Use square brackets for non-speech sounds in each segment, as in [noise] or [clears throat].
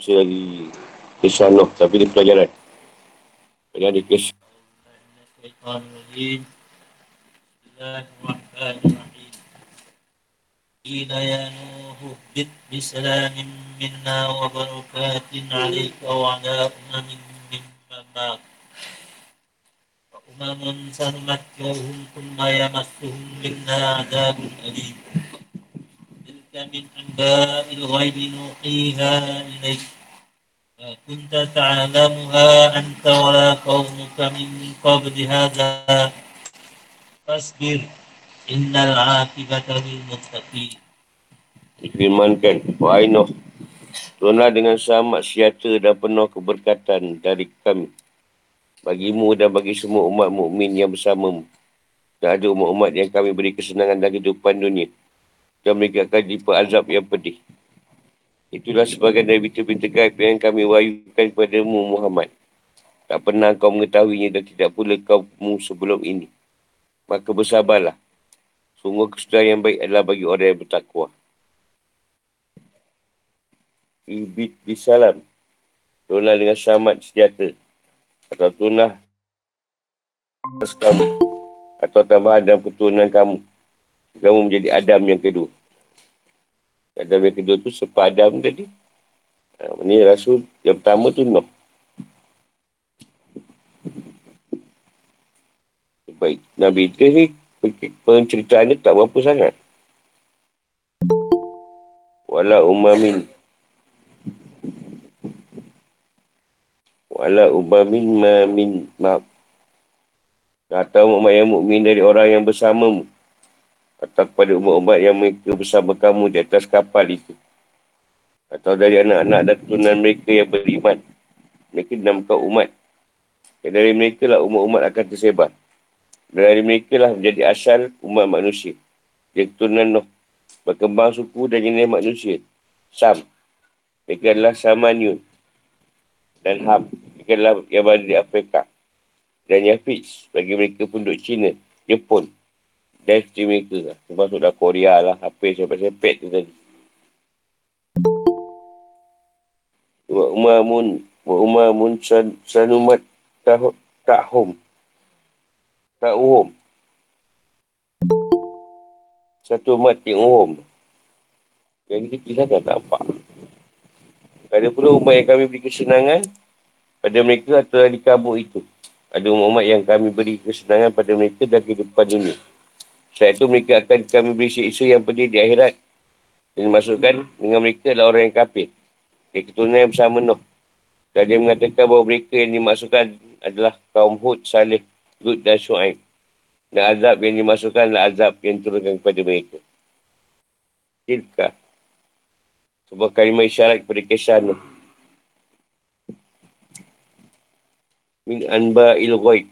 Baca lagi kisah Nuh. Tapi di pelajaran. Pelajaran dia kisah. Bismillahirrahmanirrahim. Qila ya Nuh bid bisalamin minna wa barakatin alaika wa ala umamin. Wa umamun sanumakkiruhum thumma yamassuhum minna. تلك من أنباء الغيب نوحيها إليك ما كنت تعلمها أنت ولا قومك من قبل هذا فاصبر Innal akibata lil muttaqin. Difirmankan, Wahai Nuh, turunlah dengan selamat sejahtera dan penuh keberkatan dari kami. Bagimu dan bagi semua umat mukmin yang bersamamu. Dan ada umat-umat yang kami beri kesenangan dalam kehidupan dunia. Dan mereka akan dipa azab yang pedih. Itulah sebagian dari berita-berita gaib yang kami wayukan kepadamu Muhammad. Tak pernah kau mengetahuinya dan tidak pula kaummu sebelum ini. Maka bersabarlah Sungguh kesudahan yang baik adalah bagi orang yang bertakwa. Ibit bisalam. Tunlah dengan selamat sejahtera. Atau kamu. Atau tambahan dalam keturunan kamu. Kamu menjadi Adam yang kedua. Adam yang kedua tu sepa Adam tadi. Ha, ini Rasul yang pertama tu Nuh. Baik. Nabi Idris ni penceritaannya tak berapa sangat. Wala umamin. Wala umamin ma min ma. Atau umat yang mukmin dari orang yang bersamamu. Atau kepada umat-umat yang mereka bersama kamu di atas kapal itu. Atau dari anak-anak dan turunan mereka yang beriman. Mereka dinamakan umat. Dan dari mereka lah umat-umat akan tersebar. Dari mereka lah menjadi asal umat manusia. Dia keturunan Nuh. Berkembang suku dan jenis manusia. Sam. Mereka adalah Samanyun. Dan Ham. Mereka adalah yang berada di Afrika. Dan Yafiz. Bagi mereka penduduk Cina. Jepun. Dan isteri mereka lah. Termasuk dah Korea lah. Apa yang sepet-sepet tu tadi. Wa umamun. Wa umamun sanumat tahum tak umum. Satu yang umum. Yang kita sangat tak nampak. Ada pula umat yang kami beri kesenangan pada mereka atau di kabut itu. Ada umat yang kami beri kesenangan pada mereka dan kehidupan dunia. Saat itu mereka akan kami beri siksa yang pedih di akhirat. Dan dimasukkan dengan mereka adalah orang yang kafir. Yang keturunan yang bersama Nuh. Dan dia mengatakan bahawa mereka yang dimasukkan adalah kaum Hud, Salih, Lut dan Shu'aib. Dan azab yang dimasukkan adalah azab yang turunkan kepada mereka. Tilka. Sebuah kalimah isyarat kepada kisah Nuh. Min anba il ghaib.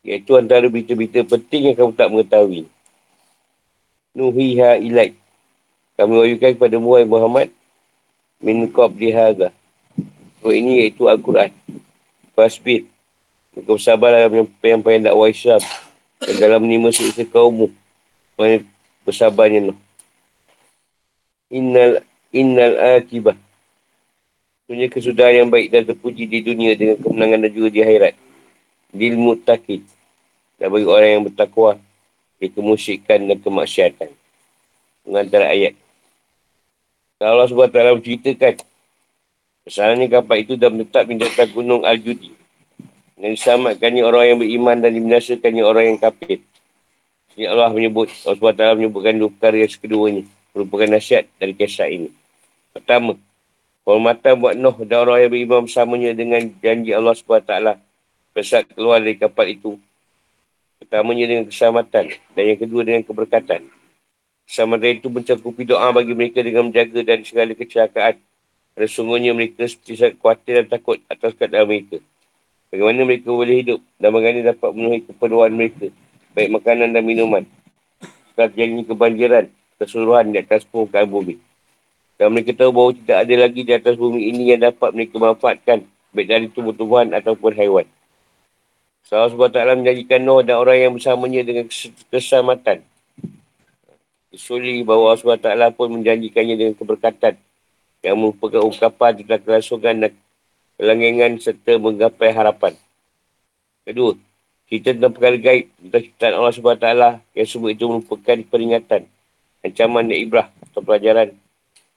Iaitu antara berita-berita penting yang kamu tak mengetahui. Nuhiha ilaik. Kami wajukan kepada Muhammad min qab dihaga. So ini iaitu Al-Quran. Fasbir. Kau bersabarlah yang penyampaian dakwah Islam. Dan dalam menerima siksa kaummu. Mana bersabarnya no. Innal, innal akibah. Punya kesudahan yang baik dan terpuji di dunia dengan kemenangan dan juga di akhirat. Dil mutakid. Dan bagi orang yang bertakwa. Di kemusyikan dan kemaksiatan. Mengantara ayat. Allah SWT menceritakan. Kesalahannya kapal itu dah menetap di gunung Al-Judi. Dan diselamatkannya orang yang beriman dan dibinasakannya orang yang kafir. Ini Allah menyebut, Allah SWT menyebutkan dua perkara yang sekeduanya. Merupakan nasihat dari kisah ini. Pertama, hormatan buat Nuh dan orang yang beriman bersamanya dengan janji Allah SWT. Pesat keluar dari kapal itu. Pertamanya dengan keselamatan. Dan yang kedua dengan keberkatan. Keselamatan itu mencakupi doa bagi mereka dengan menjaga dari segala kecelakaan. Dan sungguhnya mereka seperti khawatir dan takut atas keadaan mereka. Bagaimana mereka boleh hidup dan bagaimana dapat memenuhi keperluan mereka. Baik makanan dan minuman. Setelah terjadi kebanjiran keseluruhan di atas permukaan bumi. Dan mereka tahu bahawa tidak ada lagi di atas bumi ini yang dapat mereka manfaatkan. Baik dari tumbuh-tumbuhan ataupun haiwan. Allah SWT menjanjikan Noah dan orang yang bersamanya dengan keselamatan. Kesulitan bahawa Allah SWT pun menjanjikannya dengan keberkatan yang merupakan ungkapan tentang kelangsungan dan kelanggengan serta menggapai harapan. Kedua, kita tentang perkara gaib tentang ciptaan Allah SWT yang semua itu merupakan peringatan, ancaman dan ibrah atau pelajaran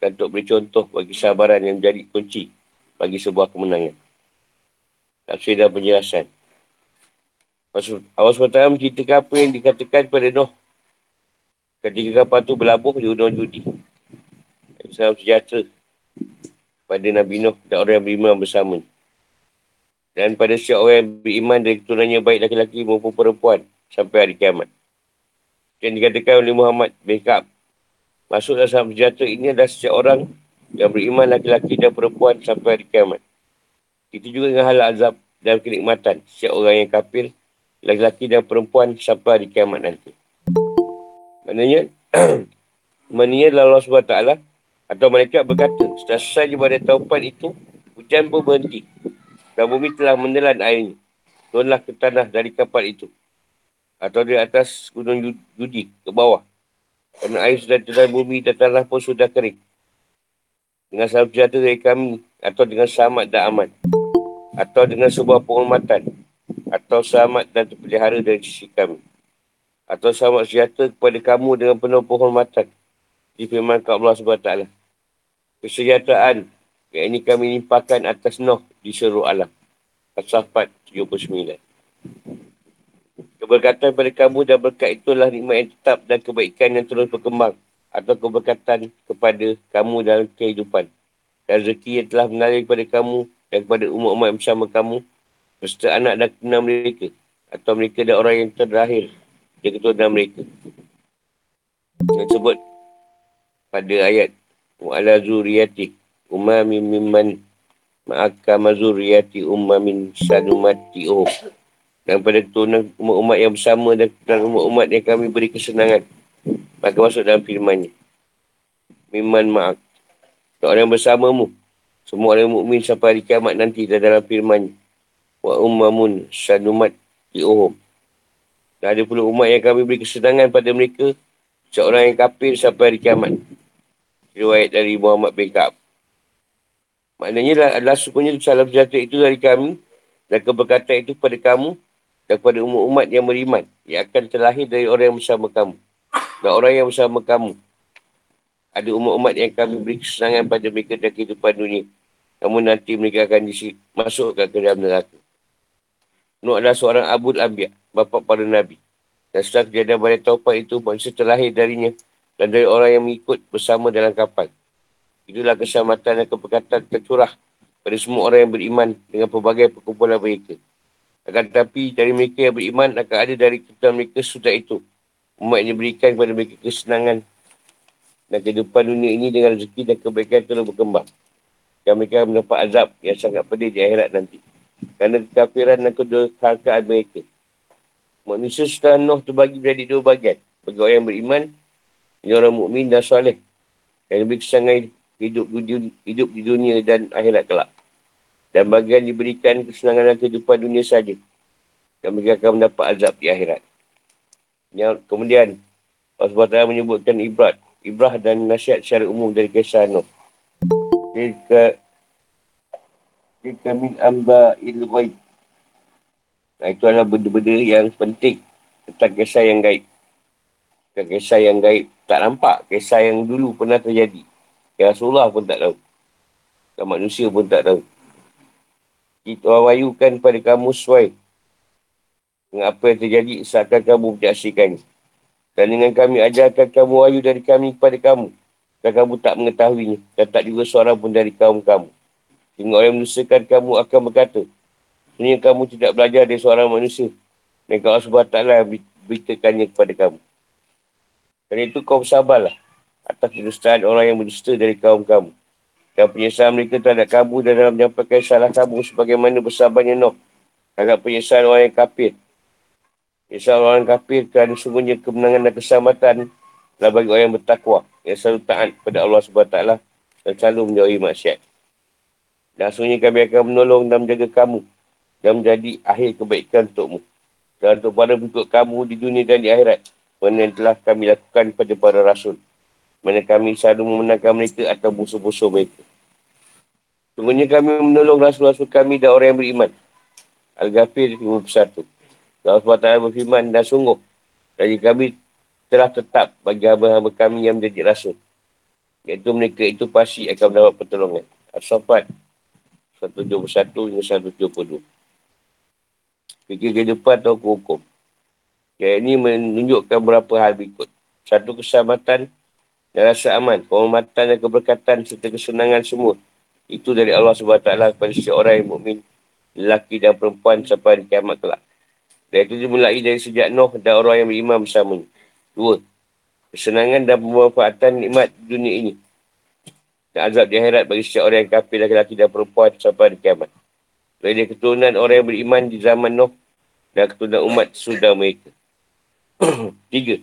dan untuk beri contoh bagi sabaran yang menjadi kunci bagi sebuah kemenangan. Tafsir dan penjelasan. Allah SWT menceritakan apa yang dikatakan pada Nuh ketika kapal itu berlabuh di ujung judi. Islam sejahtera pada Nabi Nuh dan orang yang beriman bersama. Dan pada setiap orang yang beriman dari keturunannya baik laki-laki maupun perempuan sampai hari kiamat. Yang dikatakan oleh Muhammad bin Ka'ab. Masuk dalam sejahtera ini adalah setiap orang yang beriman laki-laki dan perempuan sampai hari kiamat. Itu juga dengan hal azab dan kenikmatan setiap orang yang kafir, laki-laki dan perempuan sampai hari kiamat nanti. Maknanya, [clears throat] maknanya Allah SWT atau mereka berkata, selesai ibadah taubat itu, hujan pun berhenti. Dan bumi telah menelan airnya. Turunlah ke tanah dari kapal itu. Atau di atas gunung Judi ke bawah. Kerana air sudah telan bumi dan tanah pun sudah kering. Dengan salam sejahtera dari kami. Atau dengan selamat dan aman. Atau dengan sebuah penghormatan. Atau selamat dan terpelihara dari sisi kami. Atau selamat sejahtera kepada kamu dengan penuh penghormatan. Di firman Allah SWT kesejahteraan yang ini kami limpahkan atas Nuh di seluruh alam. Asafat 79. Keberkatan pada kamu dan berkat itulah nikmat yang tetap dan kebaikan yang terus berkembang atau keberkatan kepada kamu dalam kehidupan. Dan rezeki yang telah mengalir kepada kamu dan kepada umat-umat bersama kamu beserta anak dan keturunan mereka. Atau mereka dan orang yang terakhir di keturunan mereka. Yang sebut pada ayat wa ala zuriyati umami mimman ma'aka mazuriyati ummamin sanumati oh. Dan pada keturunan umat-umat yang bersama dan umat-umat yang kami beri kesenangan. Maka masuk dalam firmannya. Mimman ma'ak. Orang yang bersamamu. Semua orang mukmin sampai hari kiamat nanti dalam firmannya wa ummamun sanumat diuhum dan ada pula umat yang kami beri kesenangan pada mereka seorang yang kafir sampai hari kiamat riwayat dari Muhammad bin Ka'ab. Maknanya adalah, adalah sebenarnya salam sejahtera itu dari kami dan keberkatan itu pada kamu dan kepada umat-umat yang beriman yang akan terlahir dari orang yang bersama kamu dan orang yang bersama kamu. Ada umat-umat yang kami beri kesenangan pada mereka dan kehidupan dunia. Namun nanti mereka akan disi- masuk ke dalam neraka. Nuh adalah seorang Abu Ambiya, bapa para Nabi. Dan setelah kejadian pada taubat itu, manusia terlahir darinya dan dari orang yang mengikut bersama dalam kapal. Itulah keselamatan dan keberkatan tercurah pada semua orang yang beriman dengan pelbagai perkumpulan mereka. Akan tetapi dari mereka yang beriman akan ada dari kita mereka sudah itu. Umat yang diberikan kepada mereka kesenangan dan kehidupan dunia ini dengan rezeki dan kebaikan terus berkembang. Dan mereka mendapat azab yang sangat pedih di akhirat nanti. Kerana kekafiran dan kedurhakaan mereka. Manusia setelah Nuh terbagi menjadi dua bagian. Bagi orang yang beriman ini orang mukmin dan soleh. Yang lebih kesangai hidup hidup di dunia dan akhirat kelak. Dan bagian diberikan kesenangan dan kehidupan dunia saja. Dan mereka akan mendapat azab di akhirat. Yang kemudian, Allah SWT menyebutkan ibrat. Ibrah dan nasihat secara umum dari kisah Nuh. Jika Jika min amba il-ghaib. Nah, itu adalah benda-benda yang penting tentang kisah yang gaib. Dan kisah yang gaib tak nampak kisah yang dulu pernah terjadi. Yang Rasulullah pun tak tahu. Dan manusia pun tak tahu. Kita wayukan pada kamu sesuai dengan apa yang terjadi seakan kamu menyaksikan. Dan dengan kami ajarkan kamu wayu dari kami kepada kamu. Dan kamu tak mengetahuinya. Dan tak juga seorang pun dari kaum kamu. Sehingga orang yang menusakan kamu akan berkata. Sebenarnya kamu tidak belajar dari seorang manusia. Dan kalau sebab taklah beritakannya kepada kamu. Kerana itu kau bersabarlah atas kedustaan orang yang berdusta dari kaum kamu. Dan penyesalan mereka terhadap kamu dan dalam menyampaikan salah kamu sebagaimana bersabarnya Nuh. Agak penyesalan orang yang kafir. Penyesalan orang yang kafir kerana sungguhnya kemenangan dan keselamatan adalah bagi orang yang bertakwa. Yang selalu taat kepada Allah SWT dan selalu menjauhi maksiat. Dan sungguhnya kami akan menolong dan menjaga kamu dan menjadi akhir kebaikan untukmu. Dan untuk para pengikut kamu di dunia dan di akhirat mana yang telah kami lakukan pada para rasul. Mana kami selalu memenangkan mereka atau musuh-musuh mereka. Sungguhnya kami menolong rasul-rasul kami dan orang yang beriman. Al-Ghafir 51. Allah SWT berfirman dan sungguh. Jadi kami telah tetap bagi hamba-hamba kami yang menjadi rasul. Iaitu mereka itu pasti akan mendapat pertolongan. As-Safat 171 hingga 172. Fikir kehidupan atau hukum. Yang ini menunjukkan beberapa hal berikut. Satu keselamatan dan rasa aman, penghormatan dan keberkatan serta kesenangan semua. Itu dari Allah SWT kepada setiap orang yang mukmin, lelaki dan perempuan sampai di kiamat kelak. Dan itu dimulai dari sejak Noh dan orang yang beriman bersama. Dua, kesenangan dan pemanfaatan nikmat dunia ini. Dan azab di akhirat bagi setiap orang yang kafir lelaki dan perempuan sampai di kiamat. Dari keturunan orang yang beriman di zaman Noh dan keturunan umat sudah mereka. [clears throat] Tiga.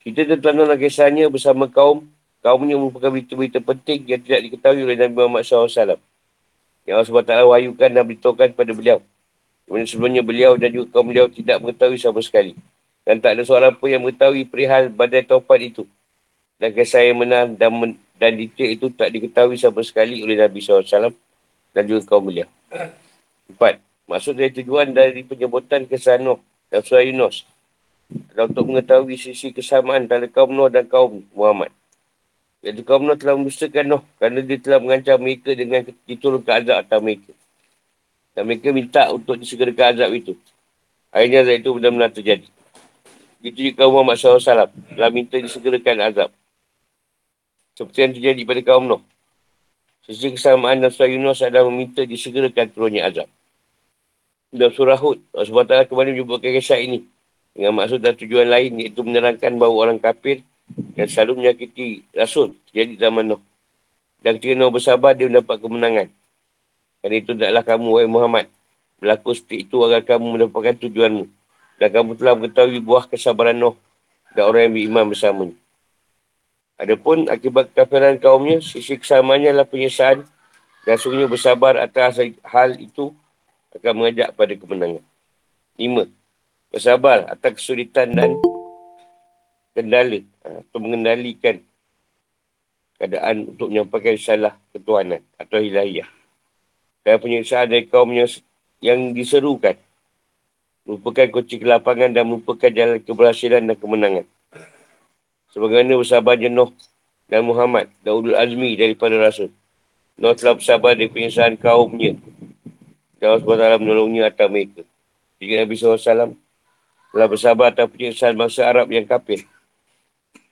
Kita tertanam kisahnya bersama kaum. Kaumnya merupakan berita-berita penting yang tidak diketahui oleh Nabi Muhammad SAW. Yang Allah SWT wahyukan dan beritahukan kepada beliau. Kemudian sebelumnya beliau dan juga kaum beliau tidak mengetahui sama sekali. Dan tak ada seorang pun yang mengetahui perihal badai taufan itu. Dan kisah yang benar dan, men- dan detail itu tak diketahui sama sekali oleh Nabi SAW dan juga kaum beliau. Empat. Maksud dari tujuan dari penyebutan kisah Nuh dan surah Yunus dan untuk mengetahui sisi kesamaan antara kaum Nuh dan kaum Muhammad. Iaitu kaum Nuh telah mendustakan Nuh kerana dia telah mengancam mereka dengan diturunkan azab atas mereka. Dan mereka minta untuk disegerakan azab itu. Akhirnya azab itu benar-benar terjadi. Itu juga Muhammad SAW telah minta disegerakan azab. Seperti yang terjadi pada kaum Nuh. Sisi kesamaan dan surah Yunus adalah meminta disegerakan turunnya azab. Dalam surah Hud, SWT kembali menyebutkan kisah ini dengan maksud dan tujuan lain iaitu menerangkan bahawa orang kafir yang selalu menyakiti Rasul jadi zaman Nuh. Dan ketika Nuh bersabar, dia mendapat kemenangan. Dan itu adalah kamu, wahai Muhammad. Berlaku seperti itu agar kamu mendapatkan tujuanmu. Dan kamu telah mengetahui buah kesabaran Nuh dan orang yang beriman bersama. Adapun akibat kafiran kaumnya, sisi kesamaannya adalah penyesalan dan sungguhnya bersabar atas hal itu akan mengajak pada kemenangan. Lima, bersabar atas kesulitan dan kendala ha, atau mengendalikan keadaan untuk menyampaikan salah ketuhanan atau hilahiyah. Dan penyeksaan dari kaum yang, yang diserukan merupakan kunci kelapangan dan merupakan jalan keberhasilan dan kemenangan. Sebagaimana bersabar jenuh dan Muhammad dan Udul Azmi daripada Rasul. Nuh telah bersabar dari penyesalan kaumnya. Dan Allah SWT menolongnya atas mereka. Jika Nabi SAW telah bersabar atas penyiksaan bangsa Arab yang kafir.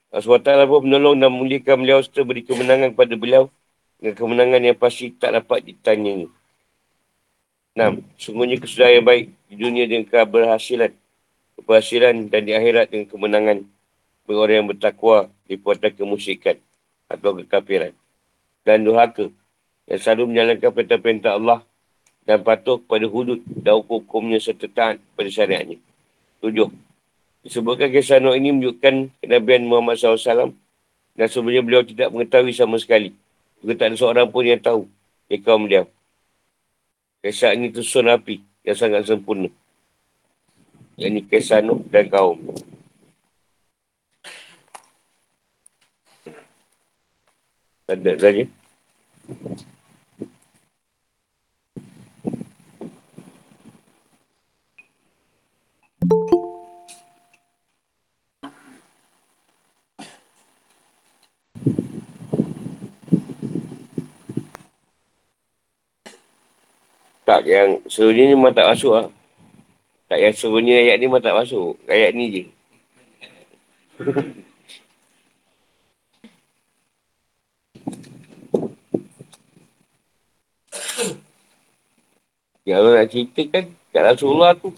Allah SWT pun menolong dan memuliakan beliau serta beri kemenangan kepada beliau dengan kemenangan yang pasti tak dapat ditanya. Enam, sungguhnya kesudahan yang baik di dunia dengan keberhasilan. Keberhasilan dan di akhirat dengan kemenangan orang yang bertakwa di puatan kemusyikan atau kekafiran. Dan duhaka yang selalu menjalankan perintah-perintah Allah dan patuh kepada hudud dan hukum-hukumnya serta taat pada syariatnya. Tujuh. Disebutkan kisah Nuh ini menunjukkan kenabian Muhammad SAW dan sebenarnya beliau tidak mengetahui sama sekali. Juga tak ada seorang pun yang tahu di kaum beliau. Kisah ini tersusun api yang sangat sempurna. Yang ini kisah Nuh dan kaum. Ada saja. Tak, yang seluruhnya ni memang tak masuk lah. Tak, yang seluruhnya ayat ni memang tak masuk. Ayat ni je. [laughs] Yang Allah nak ceritakan kat Rasulullah tu.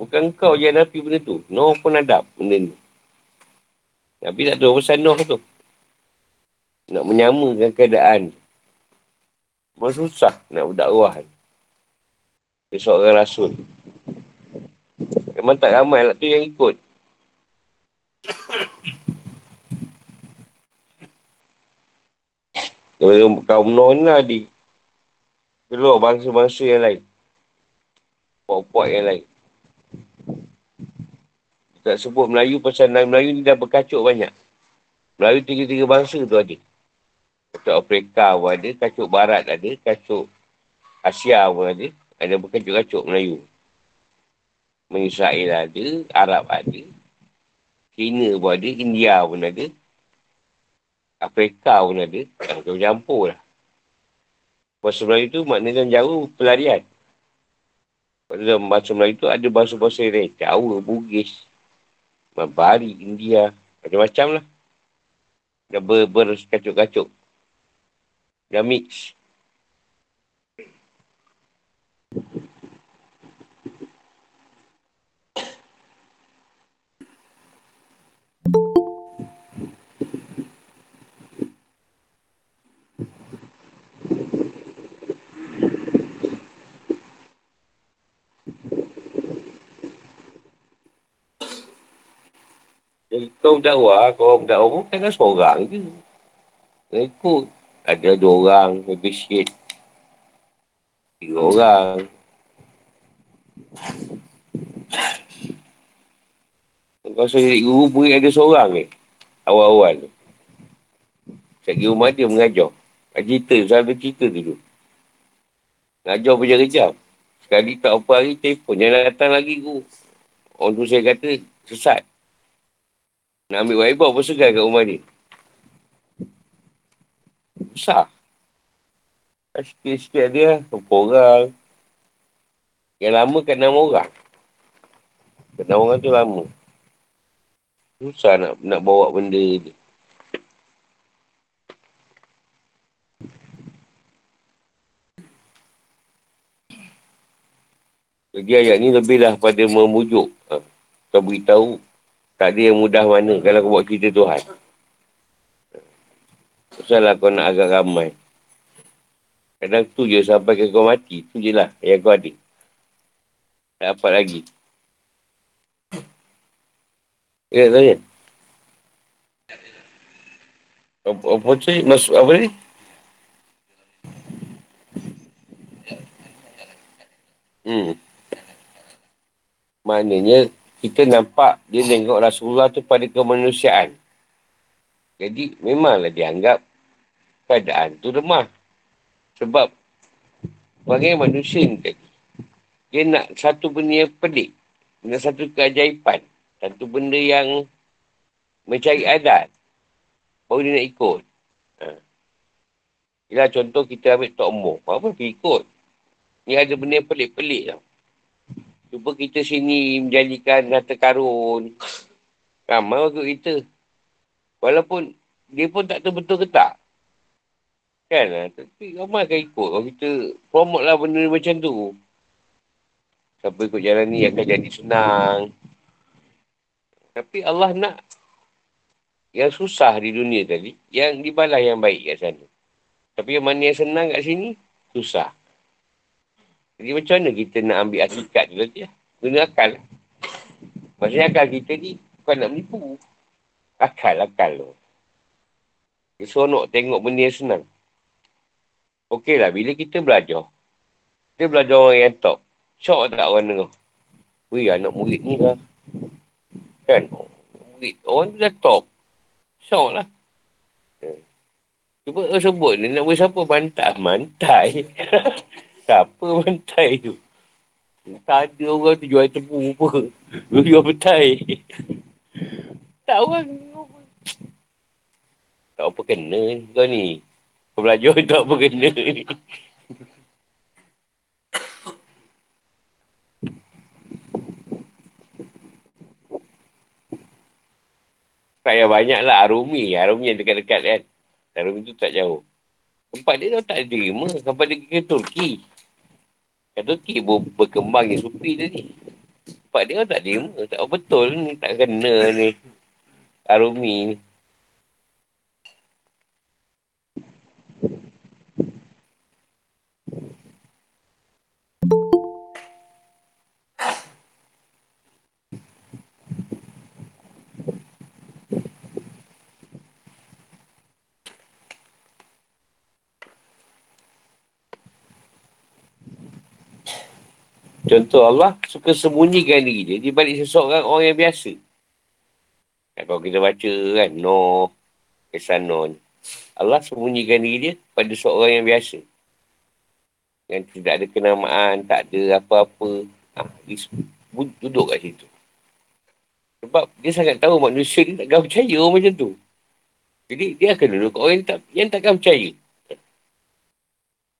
Bukan kau je Nabi benda tu. Noh pun ada benda ni. Nabi tak tahu pesan Noh tu. Nak menyamakan keadaan. Memang susah nak berdakwah dia seorang rasul. Memang tak ramai lah tu yang ikut. Kalau kaum Nuh ni lah di keluar bangsa-bangsa yang lain. Puak-puak yang lain. Tak sebut Melayu pasal Melayu ni dah berkacuk banyak. Melayu tiga-tiga bangsa tu ada. Kacuk Afrika pun ada, kacuk Barat ada, kacuk Asia pun ada. Ada berkacuk-kacuk Melayu. Israel ada, Arab ada. China pun ada, India pun ada. Afrika pun ada. Kau campur lah. Bahasa Melayu tu maknanya jauh pelarian. Dalam bahasa Melayu tu ada bahasa-bahasa lain. Jawa, Bugis, Bari, India. Macam-macam lah. Dah ber, berkacuk-kacuk. Dah mix. Jadi kau dakwah, kau dakwah pun kan seorang je. Kau ikut. Ada dua orang, lebih sikit. Tiga orang. Kau jadi guru beri ada seorang ni. Awal-awal tu. Cik rumah dia mengajar. Cerita, selalu cerita dulu. Mengajar pun kejam. Sekali tak apa hari, telefon. Jangan datang lagi guru. Orang tu saya kata, sesat. Nak ambil waibah pun segar kat rumah ni. Besar. Sikit-sikit dia, berapa orang. Yang lama kat enam orang. Kat enam orang tu lama. Susah nak nak bawa benda ni. Jadi ayat ni lebihlah pada memujuk. Ha. Kau beritahu tak ada yang mudah mana kalau kau buat cerita Tuhan. Masalah kau nak agak ramai. Kadang tu je sampai ke kau mati. Tu je lah yang kau ada. Tak dapat lagi. Ya, tanya. Apa tu? Masuk apa ni? Hmm. Maknanya, kita nampak dia tengok Rasulullah tu pada kemanusiaan. Jadi memanglah dianggap keadaan tu lemah. Sebab sebagai manusia ni tadi, dia nak satu benda yang pelik. Nak satu keajaiban. Satu benda yang mencari adat. Baru dia nak ikut. Ha. Ialah contoh kita ambil Tok Moh. Apa pergi ikut? Ni ada benda yang pelik-pelik tau. Cuba kita sini menjadikan harta karun. Ramai waktu kita. Walaupun dia pun tak tahu betul ke tak. Kan? Ah, tapi ramai akan ikut. Kalau kita promote lah benda macam tu. Siapa ikut jalan ni akan jadi senang. Tapi Allah nak yang susah di dunia tadi, yang dibalas yang baik kat sana. Tapi yang mana yang senang kat sini, susah. Jadi macam mana kita nak ambil hakikat tu tadi lah. Guna akal. Maksudnya akal kita ni bukan nak menipu. Akal, akal tu. Dia seronok tengok benda yang senang. Okey lah, bila kita belajar. Kita belajar orang yang top. Syok tak orang dengar. Wih, anak murid ni lah. Kan? Murid, orang tu dah top. Syok lah. Cuba sebut ni, nak buat siapa [laughs] mantai? Mantai. Siapa bantai tu? Tak ada orang tu jual tepu apa. Dia jual bantai. tak orang. Tak apa kena kau ni. Kau belajar [laughs] tak apa kena ni. Saya banyak lah Arumi. Arumi yang dekat-dekat kan. Arumi tu tak jauh. Tempat dia tu tak terima. Tempat dia ke Turki. Kat Turki ber, berkembang yang supi tadi. Sebab dia tak terima. Tak betul ni. Tak kena ni. Arumi ni. Contoh Allah suka sembunyikan diri dia di balik seseorang orang yang biasa. Kan, kalau kita baca kan, no, kesan non. Allah sembunyikan diri dia pada seorang yang biasa. Yang tidak ada kenamaan, tak ada apa-apa. Ha, dia duduk kat situ. Sebab dia sangat tahu manusia ni takkan percaya orang macam tu. Jadi dia akan duduk kat orang yang, tak, yang takkan percaya.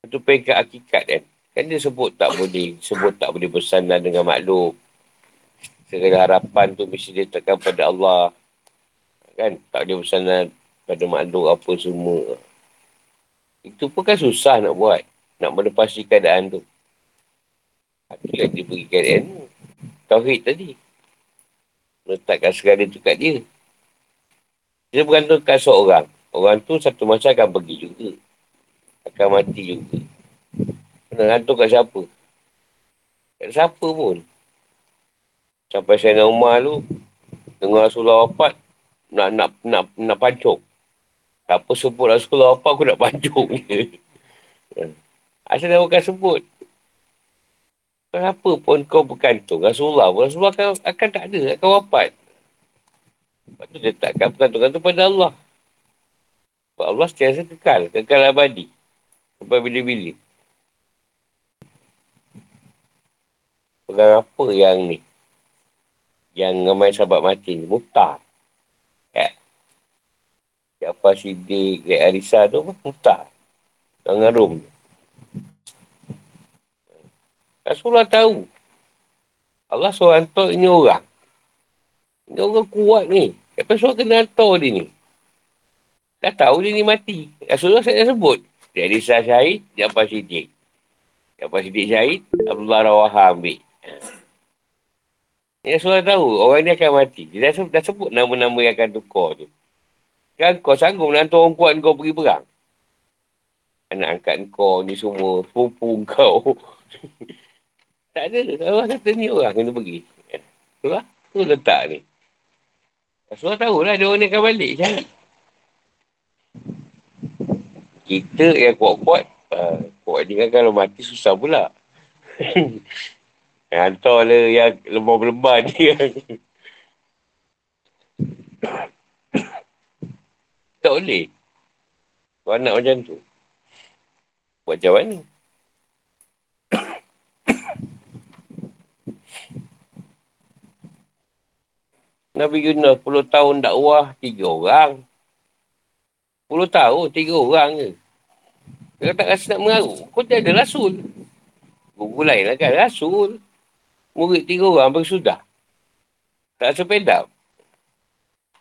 Itu peringkat hakikat kan. Kan dia sebut tak boleh, sebut tak boleh bersandar dengan makhluk. Segala harapan tu mesti dia pada Allah. Kan? Tak boleh bersandar pada makhluk apa semua. Itu pun kan susah nak buat. Nak melepasi keadaan tu. Itu yang dia beri keadaan tu. Tauhid tadi. Letakkan segala tu kat dia. Dia bergantungkan seorang. Orang tu satu masa akan pergi juga. Akan mati juga. Kena gantung kat siapa? Kat siapa pun. Sampai nak rumah tu, dengar Rasulullah wafat, nak, nak, nak, nak pancung. Siapa sebut Rasulullah wafat, aku nak pancung [laughs] je. Asal dia bukan sebut. Kenapa pun kau bergantung Rasulullah pun, Rasulullah akan, akan tak ada, akan wafat. Lepas tu dia takkan bergantung-gantung pada Allah. Sebab Allah setiasa kekal, kekal abadi. Sampai bila-bila. Pegang apa yang ni? Yang ramai sahabat mati ni. Mutar. Ya. Siapa Siddiq, Gek Arisa tu pun mutar. Dengan rum. Rasulullah tahu. Allah suruh hantar ini orang. Ini orang kuat ni. Kenapa suruh kena hantar dia ni? Dah tahu dia ni mati. Rasulullah saya sebut. Gek Arisa syahid, Siapa Siddiq. Siapa Siddiq syahid, Abdullah Rawaha ambil. Ya Rasulullah tahu orang ni akan mati. Dia dah, dah sebut nama-nama yang akan tukar tu. Kan kau sanggup nak orang kuat kau pergi perang. Anak angkat kau ni semua. Pupu kau. [laughs] tak ada. Allah kata ni orang kena pergi. Rasulullah tu letak ni. Rasulullah tahu lah dia orang ni akan balik cari. Kita yang kuat-kuat. Uh, kuat kan kalau mati susah pula. [laughs] Yang hantar lah yang lembar-lembar ni tak boleh. Kau anak macam tu. Buat macam mana? Nabi Yunus 10 tahun dakwah, tiga orang. 10 tahun, tiga orang je. Kalau tak rasa nak mengaruh, kau tiada rasul. Guru lain lah kan, rasul. Murid tiga orang pun sudah. Tak rasa pedap.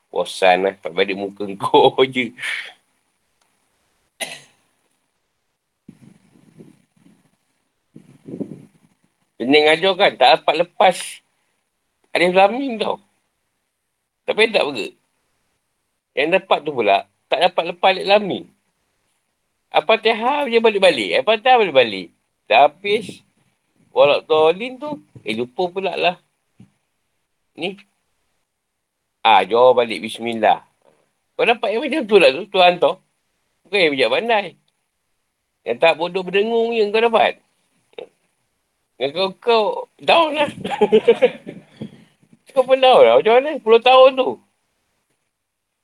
Bosan lah. Tak balik muka kau [laughs] je. Pening ajar kan. Tak dapat lepas. Alif Lamin tau. Tak pedap ke? Yang dapat tu pula. Tak dapat lepas Alif Lamin. Apa tiha dia balik-balik. Apa tiha balik-balik. Dah habis. Walau tolin tu. Eh, lupa pula lah. Ni. Ah, jawab balik bismillah. Kau dapat yang macam tu lah tu, Tuhan tu. Bukan yang bijak pandai. Yang tak bodoh berdengung yang kau dapat. Yang kau, kau down lah. [laughs] kau pun down lah. Macam mana? 10 tahun tu.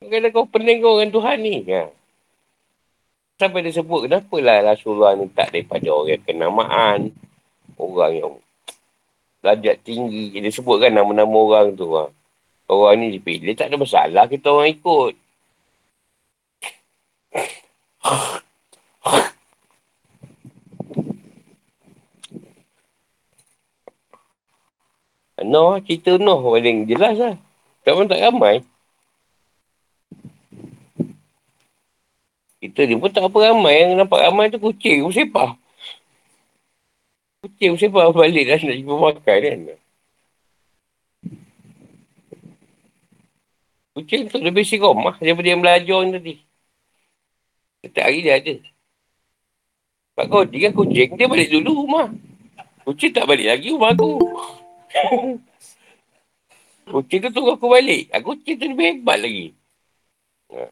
Kena kau pening kau dengan Tuhan ni. Ha. Sampai dia sebut, kenapa lah Rasulullah ni tak daripada orang kenamaan. Orang yang darjat tinggi. Dia sebutkan nama-nama orang tu. Ha. Orang ni dipilih, tak ada masalah kita orang ikut. No, cerita no paling jelas lah. Tak pun tak ramai. Kita ni pun tak apa ramai. Yang nampak ramai tu kucing, sepah. Kucing mesti bawa balik dah nak jumpa makan kan. Kucing tu lebih si rumah daripada yang belajar ni tadi. Setiap hari dia ada. Sebab kau dia kucing, dia balik dulu rumah. Kucing tak balik lagi rumah aku. [laughs] kucing tu tunggu aku balik. Aku kucing tu lebih hebat lagi. Ha.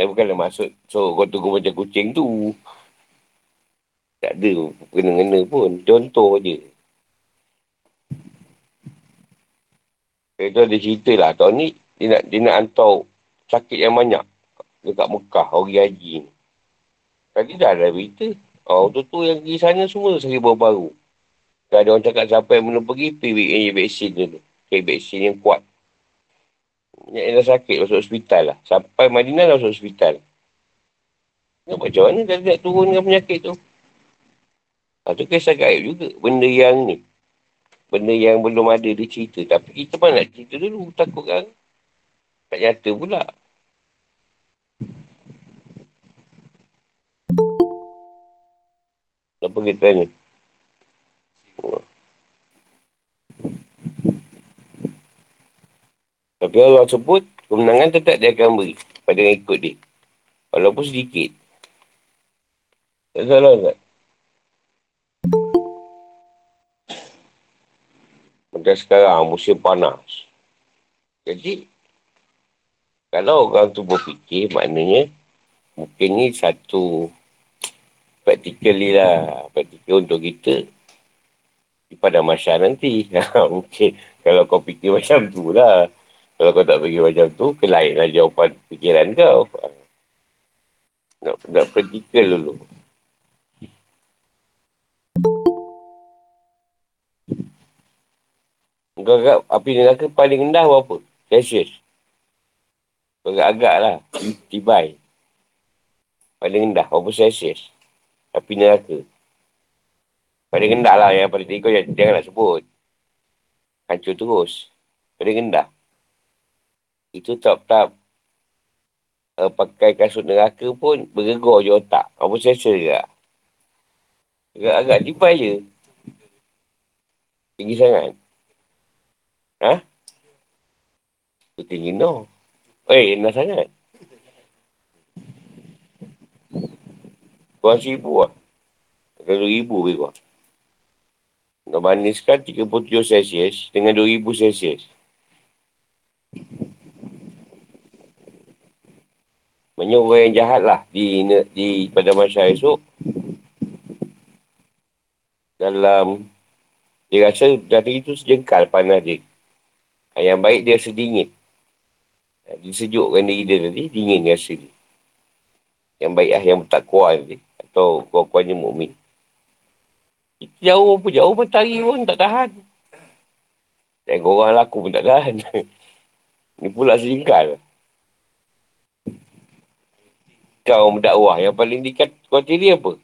Eh, bukanlah maksud so kau tunggu macam kucing tu. Tak ada kena-kena pun. Contoh je. Itu ada cerita lah. Tahun ni, dia nak, dia nak hantar sakit yang banyak. Dekat Mekah, orang haji ni. Tadi dah ada berita. Oh, tu tu yang pergi sana semua sakit baru-baru. Tak ada orang cakap siapa yang belum pergi, pergi vaksin tu. Okay, vaksin yang kuat. Yang dah sakit masuk hospital lah. Sampai Madinah dah masuk hospital. Ya, macam mana dah nak turunkan penyakit tu? Ha, tu kisah gaib juga. Benda yang ni. Benda yang belum ada dia cerita. Tapi kita pun nak cerita dulu. Takut kan. Tak nyata pula. Apa kita tanya? Tapi Allah sebut, kemenangan tetap dia akan beri pada yang ikut dia. Walaupun sedikit. Tak salah tak? Macam sekarang, musim panas. Jadi, kalau orang tu berfikir, maknanya mungkin ni satu practically lah. Practical untuk kita pada masa nanti. [laughs] mungkin kalau kau fikir macam tu lah. Kalau kau tak fikir macam tu, kelainlah jawapan fikiran kau. Nak, nak practical dulu. Kau agak api neraka paling rendah berapa? Celsius. Agak-agak lah. Tibai. Paling rendah. Berapa Celsius? Api neraka. Paling rendah lah yang paling tinggi kau jangan, jangan nak sebut. Hancur terus. Paling rendah. Itu tak-tak uh, pakai kasut neraka pun bergegar je otak. Apa sesa juga. Agak-agak tiba je. Tinggi sangat. Ha? Itu tinggi no. Eh, enak sangat. Kurang seribu lah. Kalau ribu lebih kurang. Nak bandingkan 37 Celsius dengan 2000 Celsius. Maksudnya orang yang jahat lah di, di pada masa esok. Dalam dia rasa dari itu sejengkal panas dia. Yang baik dia sedingin. Dia sejukkan diri dia tadi, dingin rasa dia. Yang baik lah, yang tak kuat tadi. Atau kuat-kuatnya mukmin. Jauh pun, jauh matahari pun tak tahan. Dan orang laku pun tak tahan. [laughs] Ni pula sejengkal kau mendakwah yang paling dikat kuatiri apa?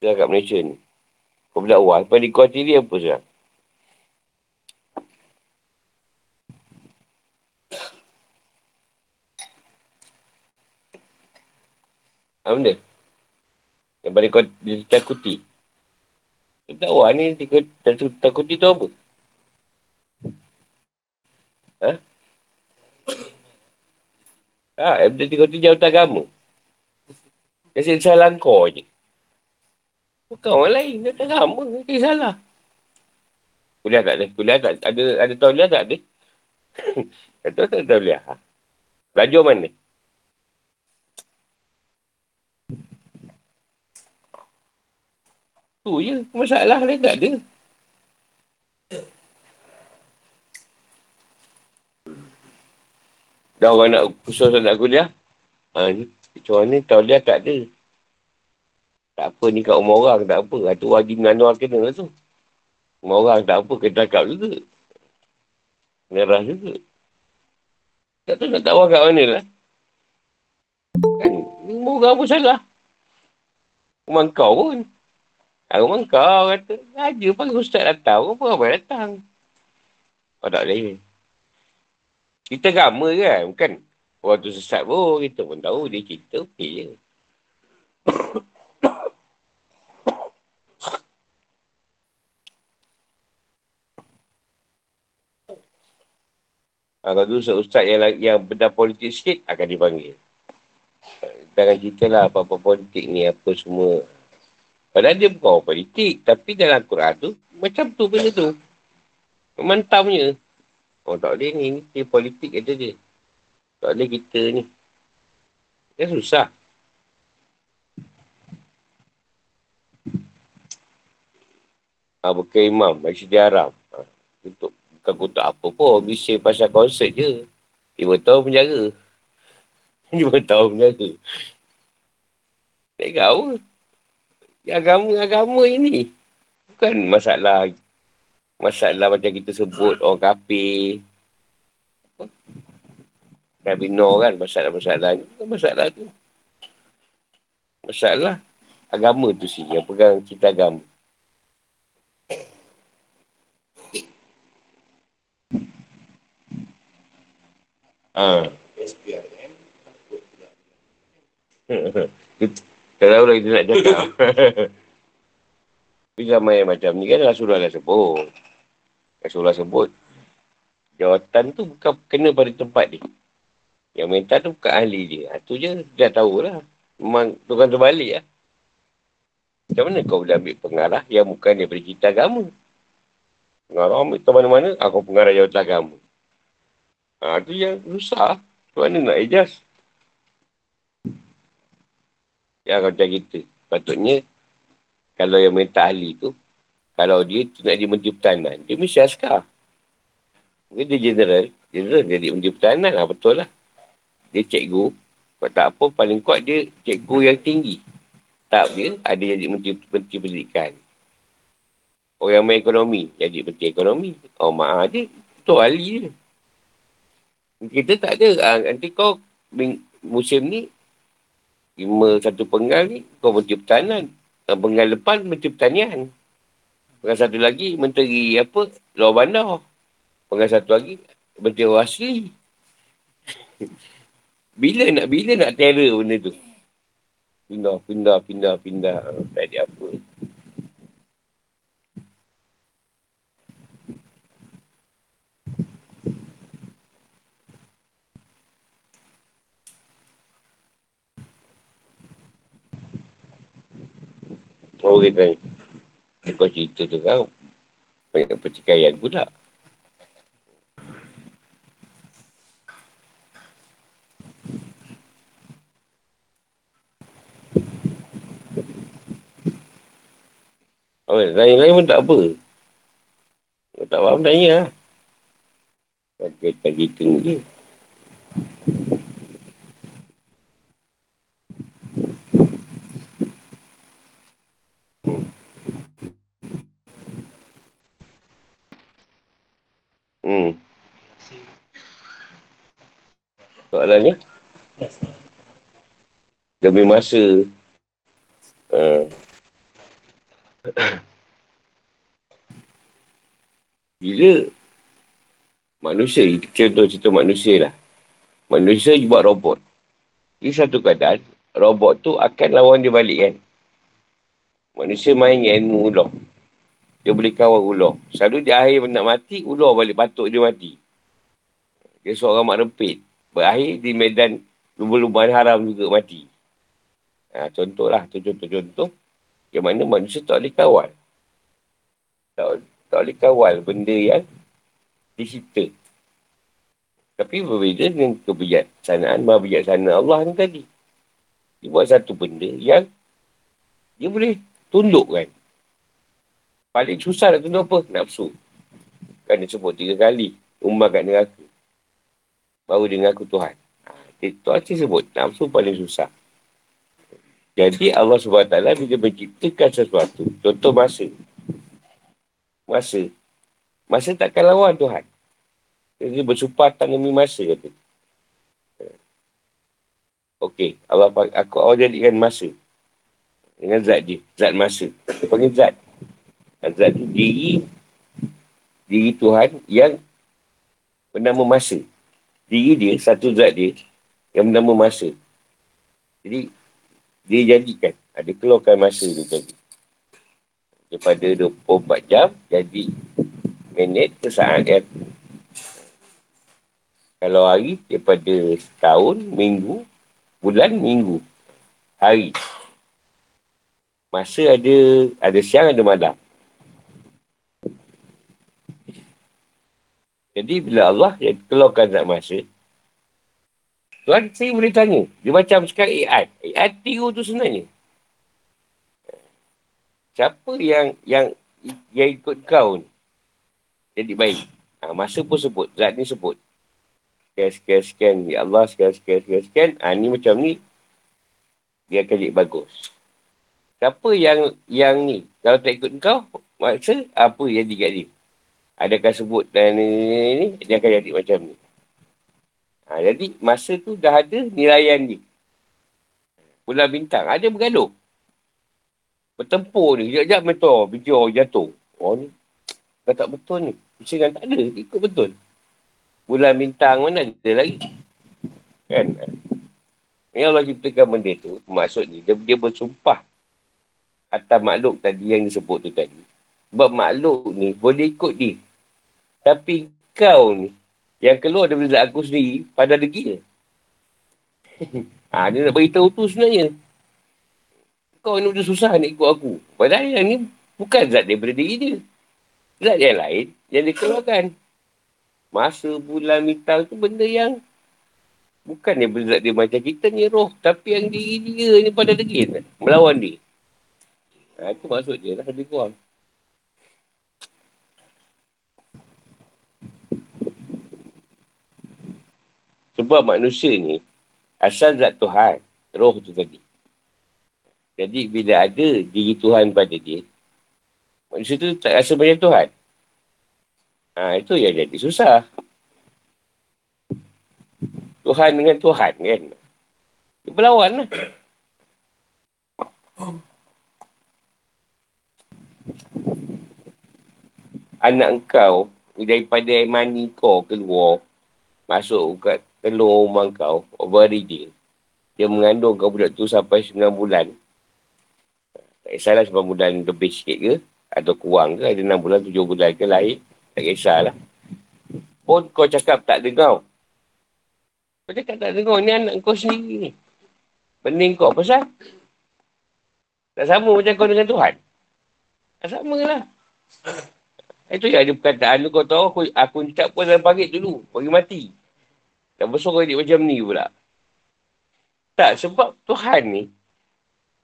Kita kat Malaysia ni. Kau mendakwah, yang paling kuatiri apa sekarang? Apa benda? Yang paling kau ditakuti. Dakwah ni takuti tu apa? Ha? Ha, benda tiga tu jauh agama. Kasi salah kau je. Bukan orang lain, dia tak agama, dia salah. Kuliah tak ada, kuliah tak ada, ada tauliah tak ada. [coughs] Kata tak ada tauliah. Ha? Belajar mana? Tu je, masalah lain tak ada. Dah orang nak khusus nak kuliah. Ha, ni, macam mana tauliah tak ada. Tak apa ni kat rumah orang, tak apa. Itu wajib nganuar kena lah tu. Rumah orang tak apa, kena cakap juga. Merah juga. Tak tahu nak tahu kat mana lah. Kan, rumah orang pun salah. Rumah kau pun. Rumah kau kata, aja pagi ustaz datang. Apa apa datang. Oh tak boleh. Kita agama kan, bukan orang tu sesat pun. Kita pun tahu dia cerita, okey je. Ha, [coughs] kalau tu ustaz yang, yang benda politik sikit, akan dipanggil. Jangan cerita lah apa-apa politik ni, apa semua. Padahal dia bukan orang politik. Tapi dalam Quran tu, macam tu benda tu. Mentamnya. Oh tak boleh ni, ni politik kata dia. Tak boleh kita ni. Dia susah. Ha, bukan imam, masih dia haram. Ha, untuk, bukan kutuk apa pun, bisa pasal konsert je. Lima tahun penjara. [laughs] Lima tahun penjara. Tak kau. Agama-agama ini. Bukan masalah masalah macam kita sebut orang kafir. Nabi Noh kan masalah-masalah ni. Bukan masalah tu. Masalah agama tu sih yang pegang [laughs] kita agama. Ha. SPRM Tak tahu lah kita nak cakap. [laughs] Tapi zaman yang macam ni kan Rasulullah dah sebut. Rasulullah sebut. Jawatan tu bukan kena pada tempat dia. Yang minta tu bukan ahli dia. Ha, tu je dah tahulah. Memang tukang terbalik lah. Macam mana kau boleh ambil pengarah yang bukan daripada kita agama? Pengarah ambil ke mana-mana, aku pengarah jawatan agama. Ha, tu yang susah. Macam mana nak ijaz? Ya, macam kita. Patutnya, kalau yang minta ahli tu, kalau dia tu nak jadi menteri pertahanan, dia mesti askar. Mungkin dia general. General jadi menteri pertahanan lah, betul lah. Dia cikgu. Kalau tak apa, paling kuat dia cikgu yang tinggi. Tak dia, ada jadi menteri, menteri pendidikan. Orang main ekonomi, jadi menteri ekonomi. Oh, maaf dia, tu ahli dia. Kita tak ada. Ha, nanti kau musim ni lima satu penggal ni kau menteri pertahanan. Penggal depan menteri pertanian. Penggal satu lagi menteri apa? Luar bandar. Penggal satu lagi menteri asli. [laughs] bila nak bila nak terror benda tu? Pindah, pindah, pindah, pindah. Tak ada apa. Oh, kita ni. Kau cerita tu kan. Banyak percikaian pula. Oh, lain-lain pun tak apa. Kau tak faham tanya lah. Kau tak cerita ni. Hmm. Soalannya? Demi masa. Uh. [coughs] Bila manusia, contoh cerita manusia lah. Manusia buat robot. Di satu keadaan, robot tu akan lawan dia balik kan. Manusia main ilmu ular. Dia boleh kawal ular. Selalu dia akhir nak mati, ular balik patut dia mati. Dia seorang mak rempit. Berakhir di medan lumba-lumba haram juga mati. Ha, contohlah, tu contoh-contoh. Yang mana manusia tak boleh kawal. Tak, tak boleh kawal benda yang disita. Tapi berbeza dengan kebijaksanaan, maha bijaksana Allah ni tadi. Dia buat satu benda yang dia boleh tundukkan. Paling susah nak tunduk apa? Nafsu. Kan dia sebut tiga kali. Umar kat neraka. Baru dia ngaku Tuhan. Ha, Tuhan dia sebut. Nafsu paling susah. Jadi Allah SWT bila menciptakan sesuatu. Contoh masa. Masa. Masa takkan lawan Tuhan. Jadi bersumpah tangan demi masa kata. Okey. Allah, aku awal jadikan masa. Dengan zat dia. Zat masa. Dia panggil zat. Zat tu diri diri Tuhan yang bernama masa. Diri dia, satu zat dia yang bernama masa. Jadi, dia jadikan. Ada keluarkan masa ni tadi. Daripada 24 jam, jadi minit ke saat kan. Kalau hari, daripada tahun, minggu, bulan, minggu, hari. Masa ada, ada siang, ada malam. Jadi bila Allah yang keluarkan zat masa, Tuhan saya boleh tanya. Dia macam sekarang AI. AI tiru tu sebenarnya. Siapa yang yang yang ikut kau ni? Jadi baik. Ha, masa pun sebut. Zat ni sebut. Sekian, sekian, sekian. Ya Allah, sekian, sekian, sekian, sekian. Ha, ni macam ni. Dia akan jadi bagus. Siapa yang yang ni? Kalau tak ikut kau, maksa apa yang jadi kat dia? Adakah sebut dan ni, ni, ni, ni, dia akan jadi macam ni. Ha, jadi masa tu dah ada nilaian dia. Bulan bintang. Ada bergaduh. Bertempur ni. Sekejap-sekejap meteor. Meteor jatuh. Oh ni. Dah tak betul ni. Bisa tak ada. Ikut betul. Bulan bintang mana ada lagi. Kan? Yang Allah ciptakan benda tu. Maksud ni. Dia, dia bersumpah. Atas makhluk tadi yang disebut tu tadi. Sebab makhluk ni boleh ikut dia. Tapi kau ni yang keluar daripada zat aku sendiri pada degil. [laughs] ha, dia nak beritahu tu sebenarnya. Kau ni sudah susah nak ikut aku. Padahal yang ni bukan zat daripada diri dia. Zat yang lain yang dikeluarkan. Masa bulan mitang tu benda yang bukan dia berzat dia macam kita ni roh. Tapi yang diri dia ni pada degil. Melawan dia. Ha, itu maksud dia lah lebih kurang. Sebab manusia ni asal zat Tuhan, roh tu tadi. Jadi bila ada diri Tuhan pada dia, manusia tu tak rasa banyak Tuhan. Ha, itu yang jadi susah. Tuhan dengan Tuhan kan. Dia berlawan lah. Anak engkau daripada mani kau keluar masuk kat telur rumah kau, ovary dia, dia mengandung kau budak tu sampai 9 bulan. Tak kisahlah 9 bulan lebih sikit ke, atau kurang ke, ada 6 bulan, 7 bulan ke lahir, tak kisahlah. Pun kau cakap tak dengar. Kau cakap tak dengar, ni anak kau sendiri ni. Pening kau, pasal? Tak sama macam kau dengan Tuhan. Tak sama lah. Itu yang ada perkataan tu kau tahu aku, aku cakap pun dalam parit dulu. Bagi mati. Tak besar kau macam ni pula. Tak, sebab Tuhan ni,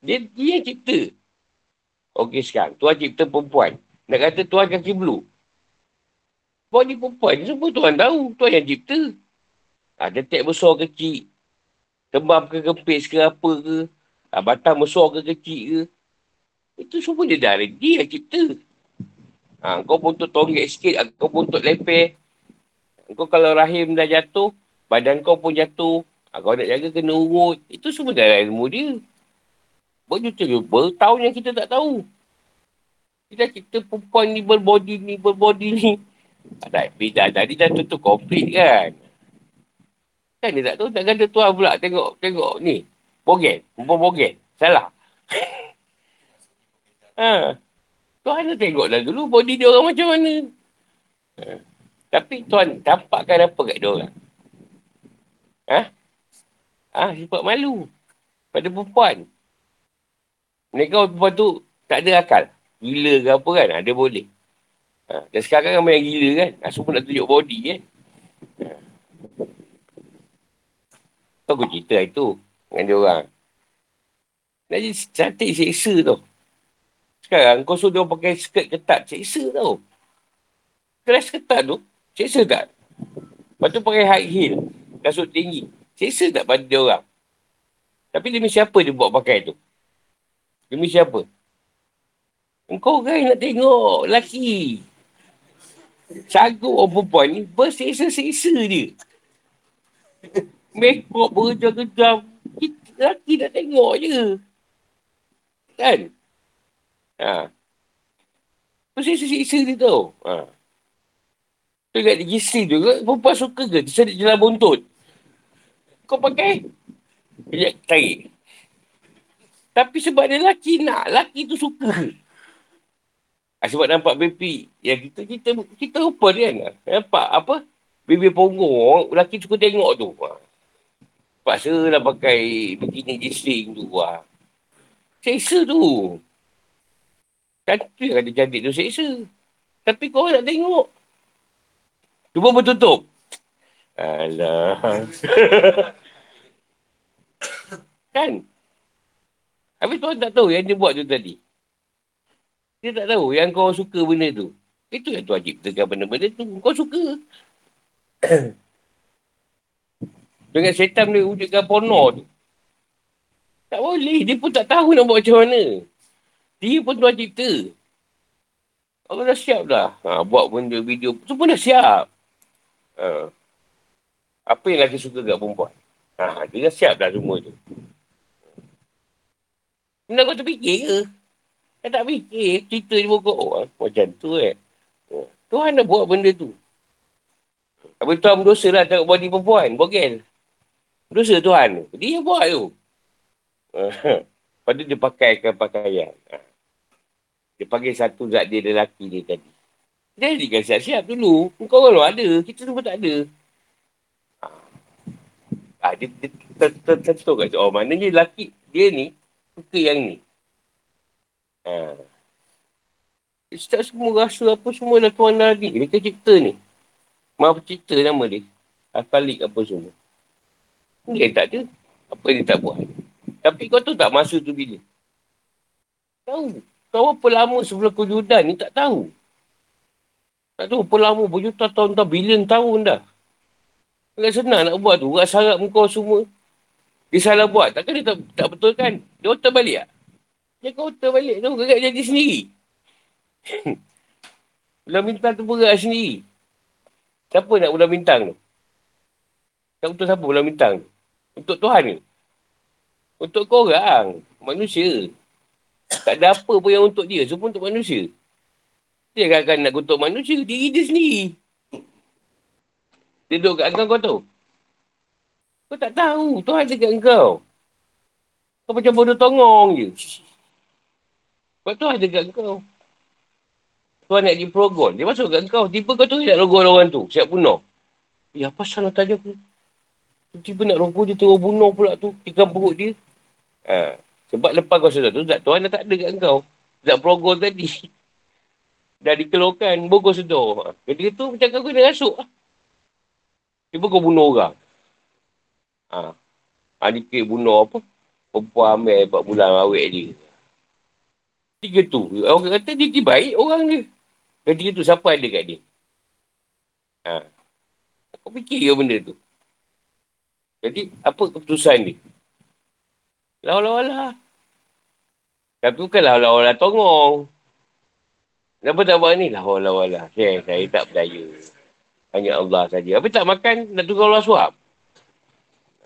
dia, dia yang cipta. Okey sekarang, Tuhan cipta perempuan. Nak kata Tuhan kaki belu. Sebab ni perempuan semua Tuhan tahu. Tuhan yang cipta. Ha, detek besar kecil. Tembam ke kempis ke apa ke. Ha, batang besar ke kecil ke. Itu semua dia dah Dia yang cipta. Ha, kau pun untuk tonggek sikit. Kau pun untuk leper. Kau kalau rahim dah jatuh. Badan kau pun jatuh. Ha, kau nak jaga kena urut. Itu semua dalam ilmu dia. Berjuta-juta tahun yang kita tak tahu. Kita kita perempuan ni berbody ni, berbody ni. Tak, beda tadi dah tutup komplit kan. Kan dia tak tahu, tak kata tuan pula tengok, tengok ni. Bogen, perempuan bogen. Salah. [laughs] ha. Tuan nak tengok dah dulu body dia orang macam mana. Ha. Tapi tuan tampakkan apa kat dia orang. Ha? Ha, sifat malu. Pada perempuan. Mereka perempuan tu tak ada akal. Gila ke apa kan. Ha, dia boleh. Ha, dan sekarang kan yang gila kan. Ha, semua nak tunjuk body kan. Ha. Tu aku cerita itu dengan dia orang. Jadi cantik seksa tu. Sekarang kau suruh dia pakai skirt ketat. Seksa tau. Kelas ketat tu. Seksa tak? Lepas tu pakai high heel kasut tinggi. Seksa tak pada dia orang? Tapi demi siapa dia buat pakai tu? Demi siapa? Engkau kan nak tengok lelaki. Sagu orang perempuan ni berseksa-seksa dia. Make up berjam-jam. Lelaki nak tengok je. Kan? Ha. Berseksa-seksa dia tau. Ha. Tu kat registry tu, perempuan suka ke? Dia cari jalan buntut. Kau pakai? Dia tarik. Tapi sebab dia lelaki nak, lelaki tu suka. Ha, sebab nampak baby. Ya kita, kita, kita rupa dia kan. Nampak apa? Baby punggung, lelaki suka tengok tu. Ha. Paksa lah pakai bikini gising tu. Ha. Seksa tu. Cantik ada cantik tu seksa. Tapi kau nak tengok. Cuba bertutup. Alah. [laughs] kan? Habis tuan tak tahu yang dia buat tu tadi. Dia tak tahu yang kau suka benda tu. Itu yang tuan ciptakan benda-benda tu. Kau suka. [coughs] Dengan setan boleh wujudkan porno tu. Tak boleh. Dia pun tak tahu nak buat macam mana. Dia pun tuan cipta. Allah dah siap dah. Ha, buat benda video. Tu pun dah siap. Ha. Apa yang lelaki suka kat perempuan? Ha, dia dah siap dah semua tu. Benda kau terfikir ke? Kau tak fikir. Cerita di pokok. Oh, macam tu eh. Ha. Tuhan dah buat benda tu. Tapi Tuhan berdosa lah tengok body perempuan. Bogel. Berdosa Tuhan. Dia yang buat tu. [laughs] Pada dia pakaikan pakaian. Ha. Dia panggil satu zat dia lelaki dia tadi. Jadi kan siap-siap dulu. Kau kalau ada. Kita semua tak ada. Ha. dia, dia tertentu kat Oh, maknanya lelaki dia ni suka yang ni. Ha. Setiap semua rasa apa semua dah tuan dah ni. Dia kan cipta ni. Maaf cerita nama dia. Akalik apa semua. Dia tak ada. Apa dia tak buat. Tapi kau tahu tak masa tu bila? Tahu. Kau apa lama sebelum kewujudan ni tak tahu. Tak tahu apa lama berjuta tahun dah. Bilion tahun dah. Agak senang nak buat tu. Agak sarap kau semua. Dia salah buat. Takkan dia tak, tak betul kan? Dia otak balik tak? Dia kau otak balik tu. Agak jadi sendiri. [laughs] Bulan bintang tu berat sendiri. Siapa nak bulan bintang tu? Tak betul siapa bulan bintang tu? Untuk Tuhan ni. Untuk kau orang. Manusia. Tak ada apa pun yang untuk dia. Semua untuk manusia. Dia akan nak kutuk manusia. Diri dia sendiri. Dia duduk kat engkau kau tahu. Kau tak tahu. Tuhan dekat engkau. Kau macam bodoh tongong je. Sebab Tuhan dekat engkau. Tuhan nak diprogon. Dia masuk kat kau. Tiba kau tu nak rogol orang tu. Siap bunuh. Ya, apa salah tanya aku? Tiba nak rogol dia terus bunuh pula tu. Tikam perut dia. Ha. Sebab lepas kau sedar tu, tak Tuhan dah tak ada kat kau. Tak progol tadi. [laughs] dah dikeluarkan. Kau sedar. Jadi tu macam kau kena rasuk. Tiba kau bunuh orang. Ha. Adik bunuh apa? Perempuan ambil 4 bulan awet dia. Tiga tu. Orang kata dia, dia baik orang dia. Ketika tu siapa ada kat dia? Ha. Kau fikir ke benda tu? Jadi, apa keputusan dia? Lawa-lawa Tapi bukan lawa-lawa tongong. Kenapa tak buat ni? Lawa-lawa lah. Okay, saya tak berdaya. Hanya Allah saja. Tapi tak makan, nak tunggu Allah suap.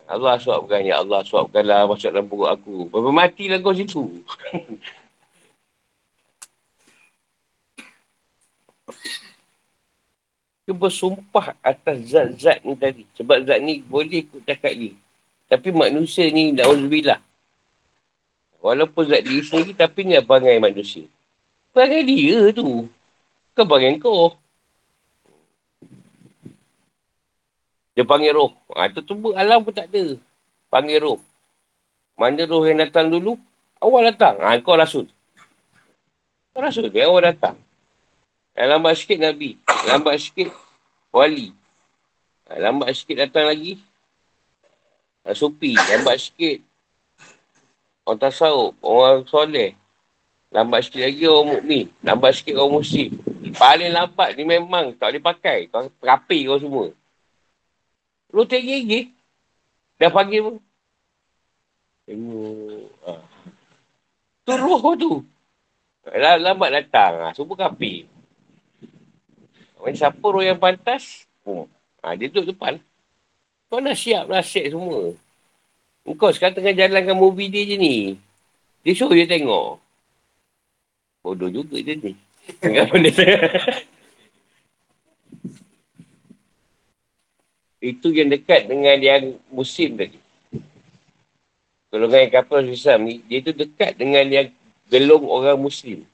Allah suapkan, ya Allah suapkanlah masuk dalam perut aku. Berapa matilah kau situ. [laughs] Dia bersumpah atas zat-zat ni tadi. Sebab zat ni boleh ikut cakap dia. Tapi manusia ni, na'udzubillah. Walaupun zat diri sendiri, tapi ni bangai manusia. Bangai dia tu. Bukan bangai kau. Dia panggil roh. Ha, tu tu alam pun tak ada. Panggil roh. Mana roh yang datang dulu? Awal datang. Ha, kau rasul. Kau rasul. Dia awal datang. Yang lambat sikit Nabi. Lambat sikit Wali. Lambat sikit datang lagi. Supi. Lambat sikit. Orang tasawuf. Orang soleh. Lambat sikit lagi orang mukmin. Lambat sikit orang muslim. Paling lambat ni memang tak boleh pakai. Kau rapi kau semua. Lu tinggi Dah panggil pun. Tengok. Ha. Tu roh tu. Lambat datang. Ha. Semua kapi. Macam siapa roh yang pantas, oh. ha, dia duduk depan. Kau dah siap lah set semua. Kau sekarang tengah jalankan movie dia je ni. Dia show dia tengok. Bodoh juga dia ni. [laughs] Tengah benda Itu yang dekat dengan yang musim tadi. Golongan kapal Islam ni, dia tu dekat dengan yang gelung orang Muslim.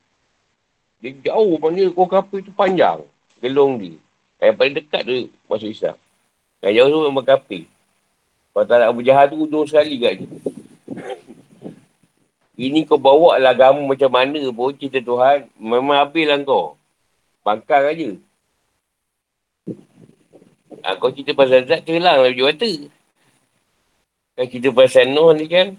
Dia jauh mana kau kapal itu panjang gelung dia. Yang paling dekat tu masuk Islam. Yang jauh tu memang kafir. Kalau tak nak Abu Jahal tu ujung sekali kat dia. [laughs] Ini kau bawa lah agama macam mana pun cerita Tuhan. Memang habis lah kau. Bangkang aja. Ha, kau cerita pasal Zat kelang lah baju mata. Kau cerita pasal Nuh ni kan.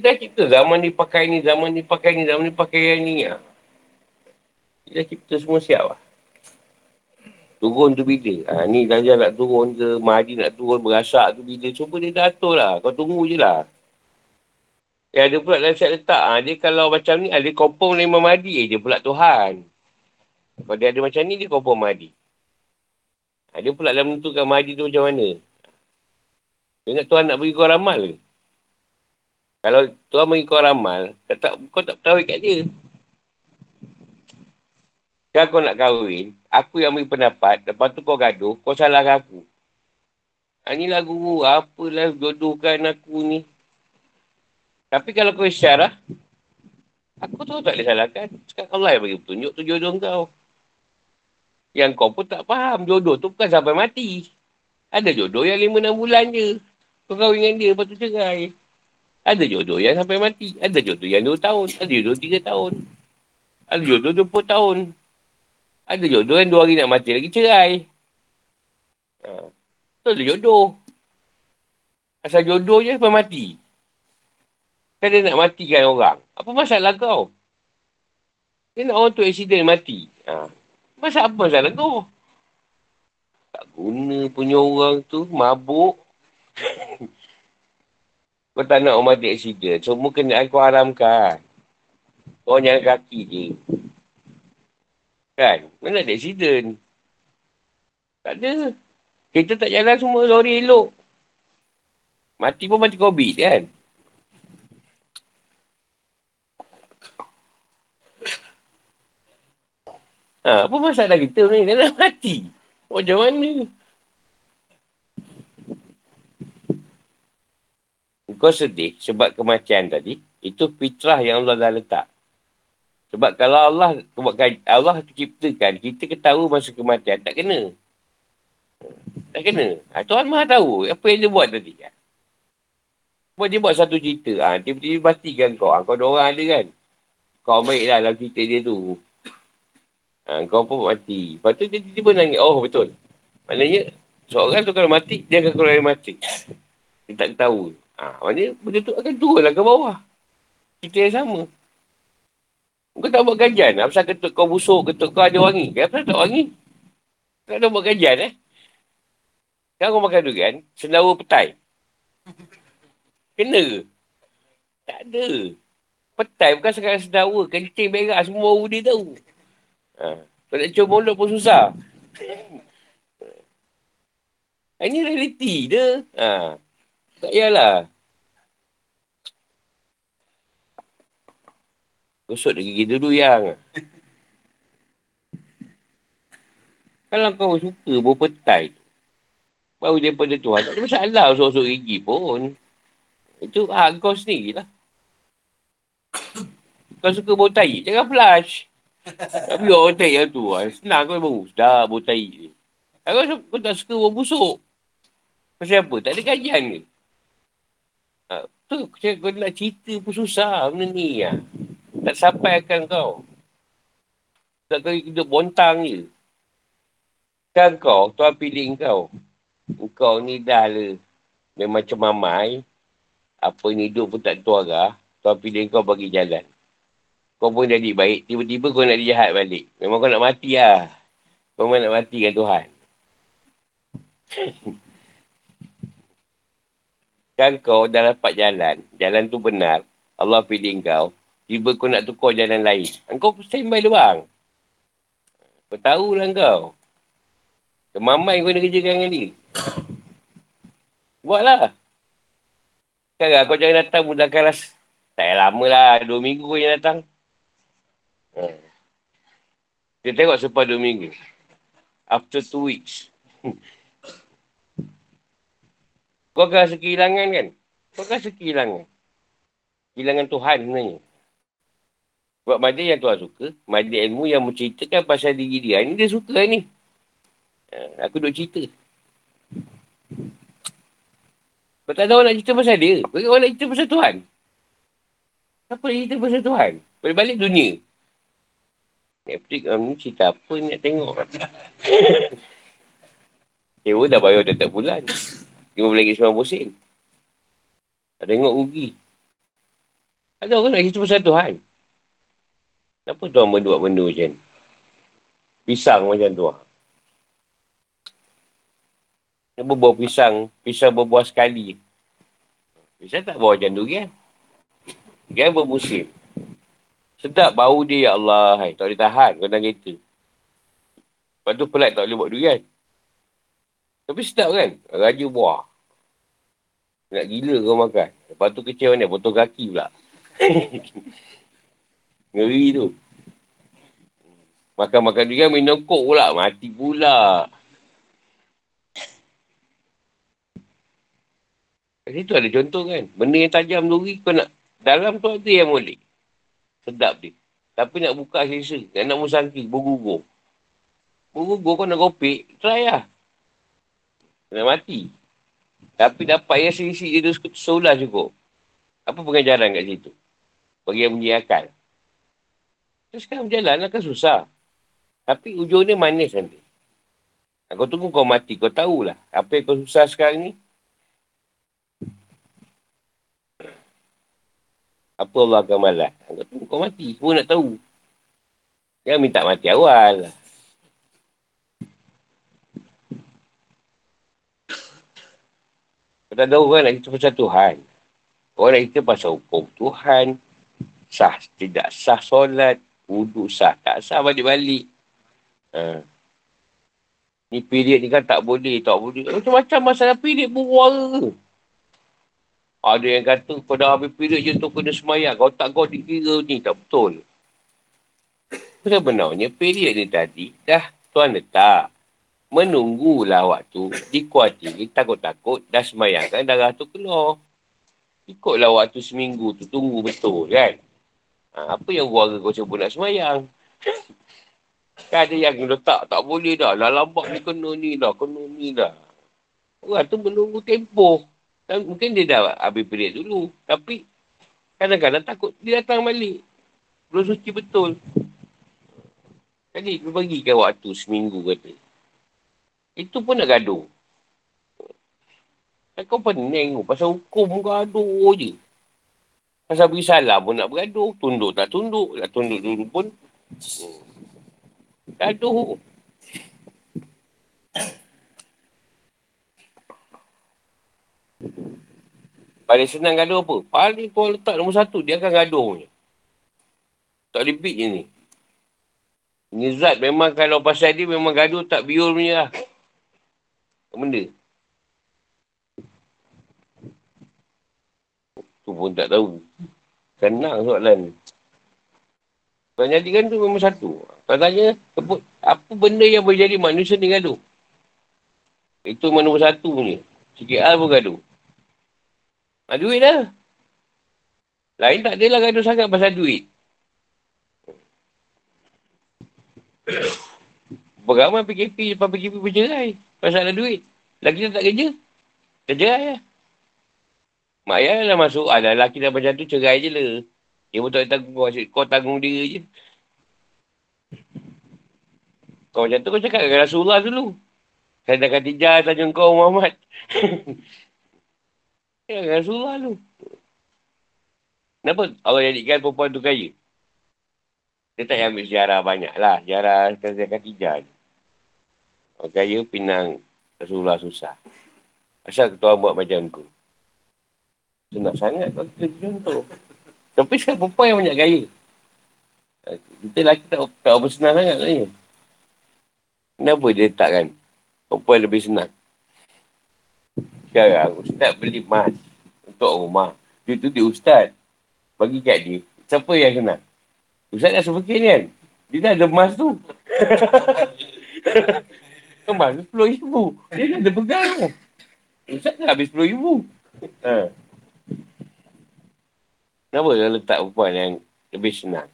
Dah cipta zaman ni pakai ni, zaman ni pakai ni, zaman ni pakai yang ni. Dia dah cipta semua siap lah. Turun tu bila? Ha, ni Dajjal nak turun ke, Mahdi nak turun, berasak tu bila. Cuba dia dah atur lah. Kau tunggu je lah. Ya, ada pula dalam siap letak. Ha, dia kalau macam ni, dia kompong dengan Imam Mahdi. Eh, dia pula Tuhan. Kalau dia ada macam ni, dia kompong Mahdi. Ha, dia pula dalam menentukan Mahdi tu macam mana. Ingat Tuhan nak bagi kau ramal ke? Kalau Tuhan bagi kau ramal, kau tak, kau tak tahu kat dia. Kalau kau nak kahwin, aku yang beri pendapat, lepas tu kau gaduh, kau salahkan aku. Ha, inilah guru, apalah jodohkan aku ni. Tapi kalau kau isyarah, aku tahu tak boleh salahkan. Sekarang Allah yang bagi petunjuk tu jodoh kau. Yang kau pun tak faham, jodoh tu bukan sampai mati. Ada jodoh yang lima enam bulan je. Kau kahwin dengan dia, lepas tu cerai. Ada jodoh yang sampai mati. Ada jodoh yang dua tahun. Ada jodoh tiga tahun. Ada jodoh dua puluh tahun. Ada jodoh yang dua hari nak mati lagi cerai. Ha. Tu ada jodoh. Asal jodoh je sampai mati. Kan dia nak matikan orang. Apa masalah kau? Dia nak orang tu accident mati. Ha. Masa apa masalah kau? Tak guna punya orang tu. Mabuk. [laughs] kau tak nak orang mati accident. Semua kena aku haramkan. Kau jalan kaki je. Kan? Mana ada accident? Tak ada. Kita tak jalan semua lori elok. Mati pun mati COVID kan? Ha, apa masalah kita ni? Dia nak mati. Macam mana? Kau sedih sebab kematian tadi. Itu fitrah yang Allah dah letak. Sebab kalau Allah Allah ciptakan, kita ketahui masa kematian, tak kena. Tak kena. Ha, Tuhan maha tahu apa yang dia buat tadi. Ha. Buat dia buat satu cerita. Ha, tiba-tiba pastikan kau. Ha, kau ada orang ada kan. Kau baiklah dalam cerita dia tu. Ha, kau pun mati. Lepas tu dia tiba-tiba nangis. Oh betul. Maknanya seorang tu kalau mati, dia akan keluar mati. Dia tak tahu. Ha, maknanya benda tu akan turun lah ke bawah. Kita yang sama. Kau tak buat kajian. Apa ketuk kau busuk, ketuk kau ada wangi. Kenapa tak wangi? Tak buat kajian eh? Sekarang kau makan durian, sendawa petai. Kena ke? Tak ada. Petai bukan sekarang sendawa. Kencing berak semua bau dia tahu. Ha. Kau nak cium mulut pun susah. Ini realiti dia. Ha. Tak payahlah. Gosok dia gigi dulu yang. Kalau kau suka berpetai, baru daripada Tuhan, tak ada masalah gosok gigi pun. Itu hak kau sendiri lah. Kau suka bau tai, jangan flush. Tapi orang tai yang tu, ah, senang kau baru. Dah bau tai Kau, kau tak suka bau busuk. Pasal apa? Tak ada kajian ke? Ha, tu, kau nak cerita pun susah benda ni. Ya. Tak sampai akan kau. Tak kau hidup bontang je. Kan kau, tuan pilih kau. Kau ni dah lah. Memang macam mamai. Apa ni hidup pun tak. Tuan pilih kau bagi jalan. Kau pun jadi baik. Tiba-tiba kau nak dijahat balik. Memang kau nak mati lah. Kau memang nak mati kan Tuhan. [laughs] kan kau dah dapat jalan. Jalan tu benar. Allah pilih kau. Tiba kau nak tukar jalan lain. Kau standby dia bang. Kau tahulah kau. Kemamai kau nak kerjakan dengan dia. Buatlah. Sekarang kau jangan datang mudah keras. Tak lama lah. Dua minggu kau yang datang. Hmm. Kita tengok sempat dua minggu. After two weeks. [laughs] kau akan rasa kehilangan kan? Kau akan rasa kehilangan. Kehilangan Tuhan sebenarnya. Sebab majlis yang tuan suka, majlis ilmu yang menceritakan pasal diri dia. Ini dia suka ni. Ha, aku duk cerita. Kau tak tahu nak cerita pasal dia. Kau orang nak cerita pasal Tuhan. Siapa nak cerita pasal Tuhan? Balik-balik dunia. Netflix um, ni cerita apa ni nak tengok. [laughs] Sewa dah bayar dah tak bulan. RM15.90 sen. Tak tengok rugi. Ada orang nak cerita pasal Tuhan. Kenapa Tuhan buat benda macam ni? Pisang macam tu. Dia berbuah pisang. Pisang berbuah sekali. Pisang tak buah macam tu kan? Kan bermusim. Sedap bau dia ya Allah. Hai, tak boleh tahan dalam kereta. Lepas tu pelat tak boleh buat durian. Tapi sedap kan? Raja buah. Nak gila kau makan. Lepas tu kecil mana? Potong kaki pula. [laughs] Ngeri tu. Makan-makan durian minum kok pula. Mati pula. Kat situ ada contoh kan. Benda yang tajam duri kau nak. Dalam tu ada yang boleh. Sedap dia. Tapi nak buka sisa. Nak nak musangki. Bergugur. Bergugur kau nak kopik. Try lah. Nak mati. Tapi dapat yang sisi dia tu solar cukup. Apa pengajaran kat situ? Bagi yang punya akal. Terus sekarang berjalan lah kan susah. Tapi ujung dia manis nanti. Kau tunggu kau mati. Kau tahulah. Apa yang kau susah sekarang ni. Apa Allah akan malas? Kau tunggu kau mati. Kau nak tahu. Jangan minta mati awal. Kau tak tahu kan nak cerita pasal Tuhan. Orang nak cerita pasal hukum Tuhan. Sah, tidak sah solat. Wuduk sah, tak sah balik-balik. Ha. Ni period ni kan tak boleh, tak boleh. Macam-macam masalah period berwara. Ada yang kata kau dah habis period je tu kena semayang. Kau tak kau dikira ni tak betul. Sebenarnya period ni tadi dah tuan letak. Menunggulah waktu dikuatiri takut-takut dah semayang kan darah tu keluar. Ikutlah waktu seminggu tu tunggu betul kan. Ha, apa yang warga kau sebut nak semayang? kan ada yang letak tak boleh dah. Lah lambat ni kena ni dah. Kena ni dah. Orang tu menunggu tempoh. Dan mungkin dia dah habis period dulu. Tapi kadang-kadang takut dia datang balik. Belum suci betul. Jadi dia bagikan waktu seminggu kata. Itu pun nak gaduh. Dan kau pening Pasal hukum kau gaduh je. Pasal beri salam pun nak bergaduh. Tunduk tak tunduk. Tak tunduk dulu pun. Gaduh. Paling senang gaduh apa? Paling kau letak nombor satu, dia akan gaduh punya. Tak boleh beat je ni. Ni zat memang kalau pasal dia memang gaduh tak biur punya lah. Benda? Tu pun tak tahu. Senang soalan ni. Kau jadikan tu memang satu. Kau tanya, apa benda yang boleh jadi manusia ni gaduh? Itu mana nombor satu punya. Sikit hal pun gaduh. Ha, duit lah. Lain tak adalah gaduh sangat pasal duit. Beramai PKP lepas PKP bercerai. Pasal ada duit. Lagi tak kerja. Tercerai lah. Mak ayah lah masuk. Ah, lelaki dah macam tu cerai je lah. Dia pun tak tanggung kau. Kau tanggung dia je. Kau macam tu kau cakap dengan Rasulullah dulu. Saya dah kata jah tanya kau Muhammad. [laughs] Ya, Rasulullah tu. Kenapa Allah jadikan perempuan tu kaya? Dia tak ambil sejarah banyak lah. Sejarah kata Khatijah. Orang kaya pinang Rasulullah susah. Asal ketua buat macam tu. Senang sangat kalau kita contoh. Tapi sekarang perempuan yang banyak gaya. Kita lelaki tak, tak apa senang sangat sebenarnya. Kenapa dia letakkan perempuan lebih senang? Sekarang ustaz beli emas untuk rumah. Dia tu dia ustaz. Bagi kat dia. Siapa yang senang? Ustaz dah sebekin kan? Dia dah ada emas tu. [laughs] emas tu sepuluh ribu. Dia dah ada pegang. Ustaz dah habis sepuluh ribu. Ha. Kenapa dia letak perempuan yang lebih senang?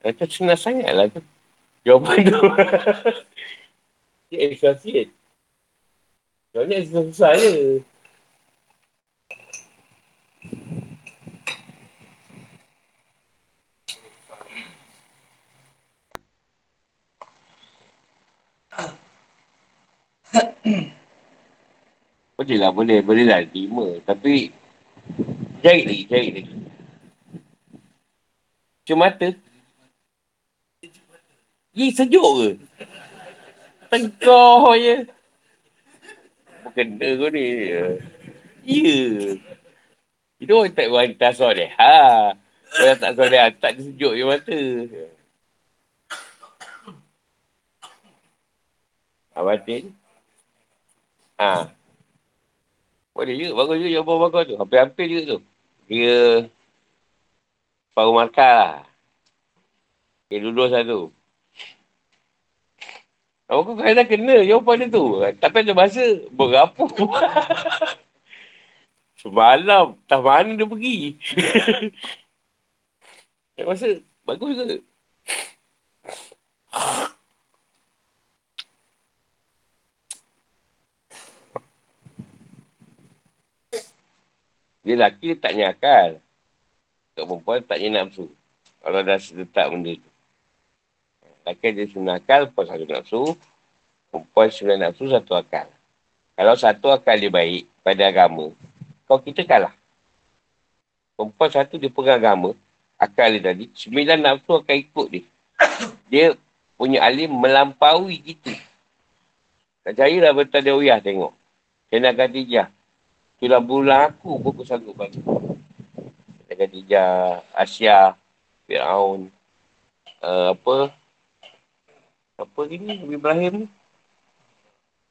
Kata senang sangat lah tu. Jawapan tu. [laughs] Dia extra sikit. Soalnya susah-susah je. Lah, boleh. Boleh lah, lima. Tapi, cari lagi, cari lagi. Cuma mata. Ye, sejuk ke? Tengkau je. Kena kau ni. Ya. Itu orang tak wanita soleh. Ha. Orang tak soleh, tak sejuk je mata. Ha, batin. Ha. Boleh juga. Bagus juga jawapan bagus tu. Hampir-hampir juga tu. Dia paruh markah lah. Dia lulus lah tu. Aku kadang kena jawapan dia tu. Tapi ada masa berapa. Semalam. Tak mana dia pergi. Ada [laughs] masa bagus ke? Dia lelaki dia tak nyakal. Kat perempuan tak nafsu. Kalau dah sedetak benda tu. Lelaki dia semua akal, perempuan satu nafsu. Perempuan sembilan nafsu, satu akal. Kalau satu akal dia baik pada agama, kau kita kalah. Perempuan satu dia pegang agama, akal dia tadi, sembilan nafsu akan ikut dia. [coughs] Dia punya alim melampaui kita. Tak cairlah betul dia uyah tengok. Kena Khadijah. Itulah bulan aku pun aku sanggup. Kena Khadijah, Asia, Fir'aun, uh, apa, apa ni, Nabi Ibrahim ni.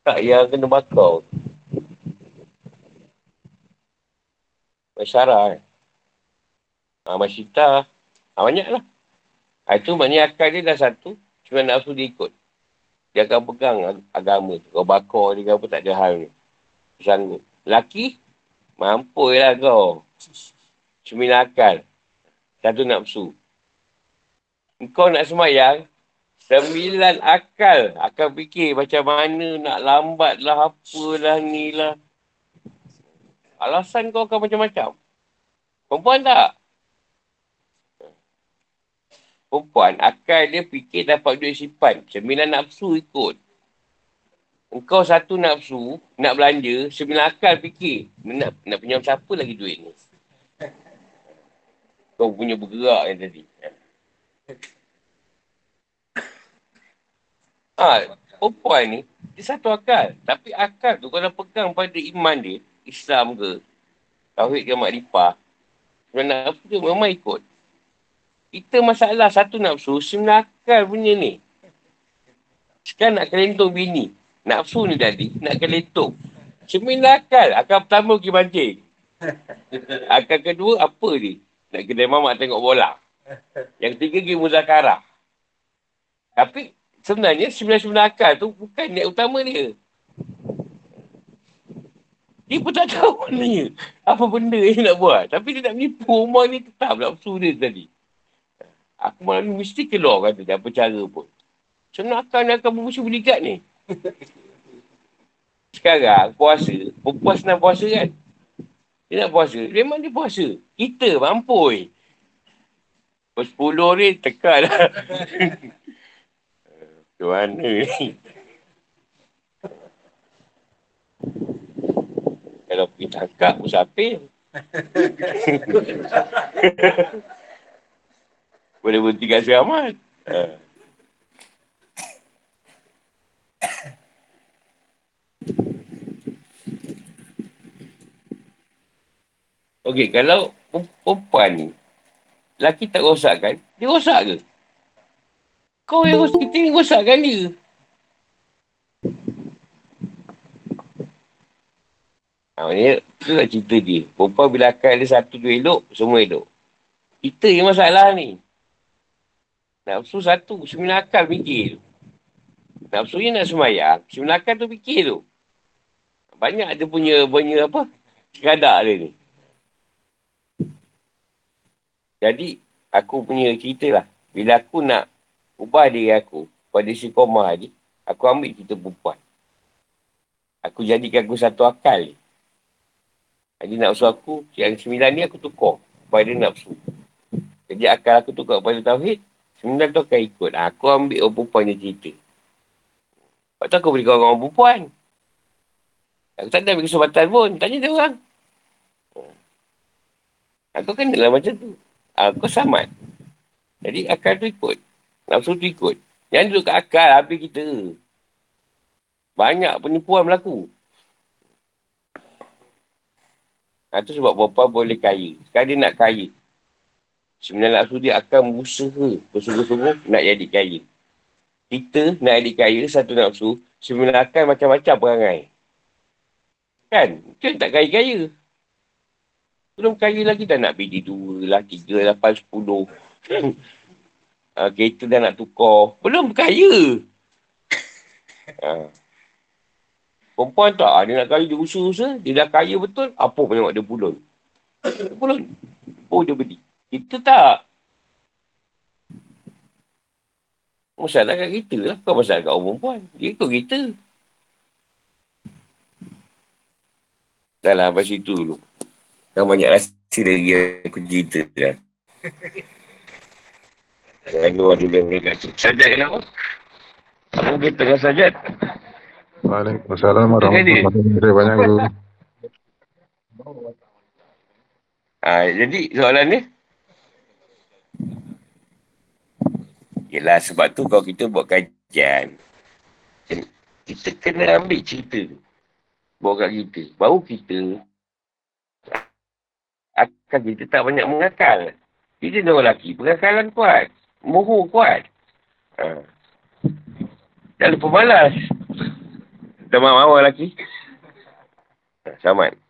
Tak, yang kena bakar. Masyarah kan. Ha, Masyita. Ha, banyak lah. Ha, itu maknanya akal dia dah satu. Cuma nafsu dia ikut. Dia akan pegang agama tu. Kau bakar dia apa tak ada hal ni. Sanggup. Laki, mampu lah kau. Sembilan akal. Satu nafsu. Kau nak semayang, sembilan akal akan fikir macam mana nak lambat lah, apalah ni lah. Alasan kau akan macam-macam. Perempuan tak? Perempuan, akal dia fikir dapat duit simpan. Sembilan nafsu ikut. Engkau satu nafsu, nak belanja, sembilan akal fikir. Nak, nak pinjam siapa lagi duit ni? Kau punya bergerak yang tadi. Ha, perempuan ni, dia satu akal. Tapi akal tu kalau pegang pada iman dia, Islam ke, Tauhid ke Makrifah, sembilan nafsu dia memang ikut. Kita masalah satu nafsu, sembilan akal punya ni. Sekarang nak kelentong bini. Nafsu ni tadi, nak kelentung. Sembilan akal. Akal pertama pergi mancing. Akal kedua, apa ni? Nak kedai mamak tengok bola. Yang ketiga, pergi muzakarah. Tapi, sebenarnya sembilan-sembilan akal tu bukan niat utama dia. Dia pun tak tahu maknanya. Apa benda yang nak buat. Tapi dia nak menipu rumah ni tetap nafsu dia tadi. Aku malam ni mesti keluar kata dia apa cara pun. Senang akal ni akan bermusuh berikat ni. Sekarang puasa, perempuan senang puasa kan? Dia nak puasa, memang dia puasa. Kita mampu. Sepuluh ni tekan lah. [laughs] Macam mana ni? Kalau pergi tangkap, musafir. [laughs] Boleh berhenti kat seramat. Uh. Okey, kalau perempuan ni, lelaki tak rosak kan, dia rosak ke? Kau yang rosak, kita ni rosakkan dia. Ha, ni, tu lah cerita dia. Perempuan bila akan ada satu dua elok, semua elok. Kita yang masalah ni. Nafsu satu, sembilan akal fikir. Nafsu ni nak semayang, sembilan akal tu fikir tu. Banyak ada punya, punya apa, sekadar dia ni. Jadi, aku punya cerita lah. Bila aku nak ubah diri aku pada si koma ni, aku ambil cerita perempuan. Aku jadikan aku satu akal ni. Jadi nafsu aku, yang sembilan ni aku tukar pada nafsu. Jadi akal aku tukar pada Tauhid, sembilan tu akan ikut. Aku ambil orang perempuan ni cerita. Lepas tu aku berikan orang perempuan. Aku tak ada kesempatan pun. Tanya dia orang. Aku kenalah macam tu. Aku samat. Jadi akal tu ikut. Nafsu tu ikut. Yang duduk kat akal habis kita. Banyak penipuan berlaku. Ha, sebab bapa boleh kaya. Sekarang dia nak kaya. Sebenarnya nafsu dia akan berusaha bersungguh-sungguh nak jadi kaya. Kita nak jadi kaya satu nafsu sebenarnya akan macam-macam perangai. Kan? Kita tak kaya-kaya. Belum kaya lagi dah nak bini dua lah, tiga, lapan, sepuluh. ha, [coughs] kereta dah nak tukar. Belum kaya. Ha. [coughs] Perempuan tak, ha, dia nak kaya, dia usaha-usaha. Dia dah kaya betul, apa pun tengok dia pulun. Dia pulun. Oh, dia beli. Kita tak. Masalah kat kita lah. Kau masalah kat orang perempuan. Dia ikut kita. Dah lah, sampai situ dulu. Kau banyak rasa lagi aku cerita kan. Lalu ada yang berkata, Sajat kenapa? Apa kita dengan Sajat? Waalaikumsalam warahmatullahi wabarakatuh. Banyak tu. Ha, jadi soalan ni? Yelah sebab tu kalau kita buat kajian, kita kena ambil cerita tu. Buat kat kita. Baru kita akan kita tak banyak mengakal. Kita ni orang lelaki, pengakalan kuat. Moho kuat. Ha. Jangan lupa malas. Mahu orang lelaki. Ha, selamat.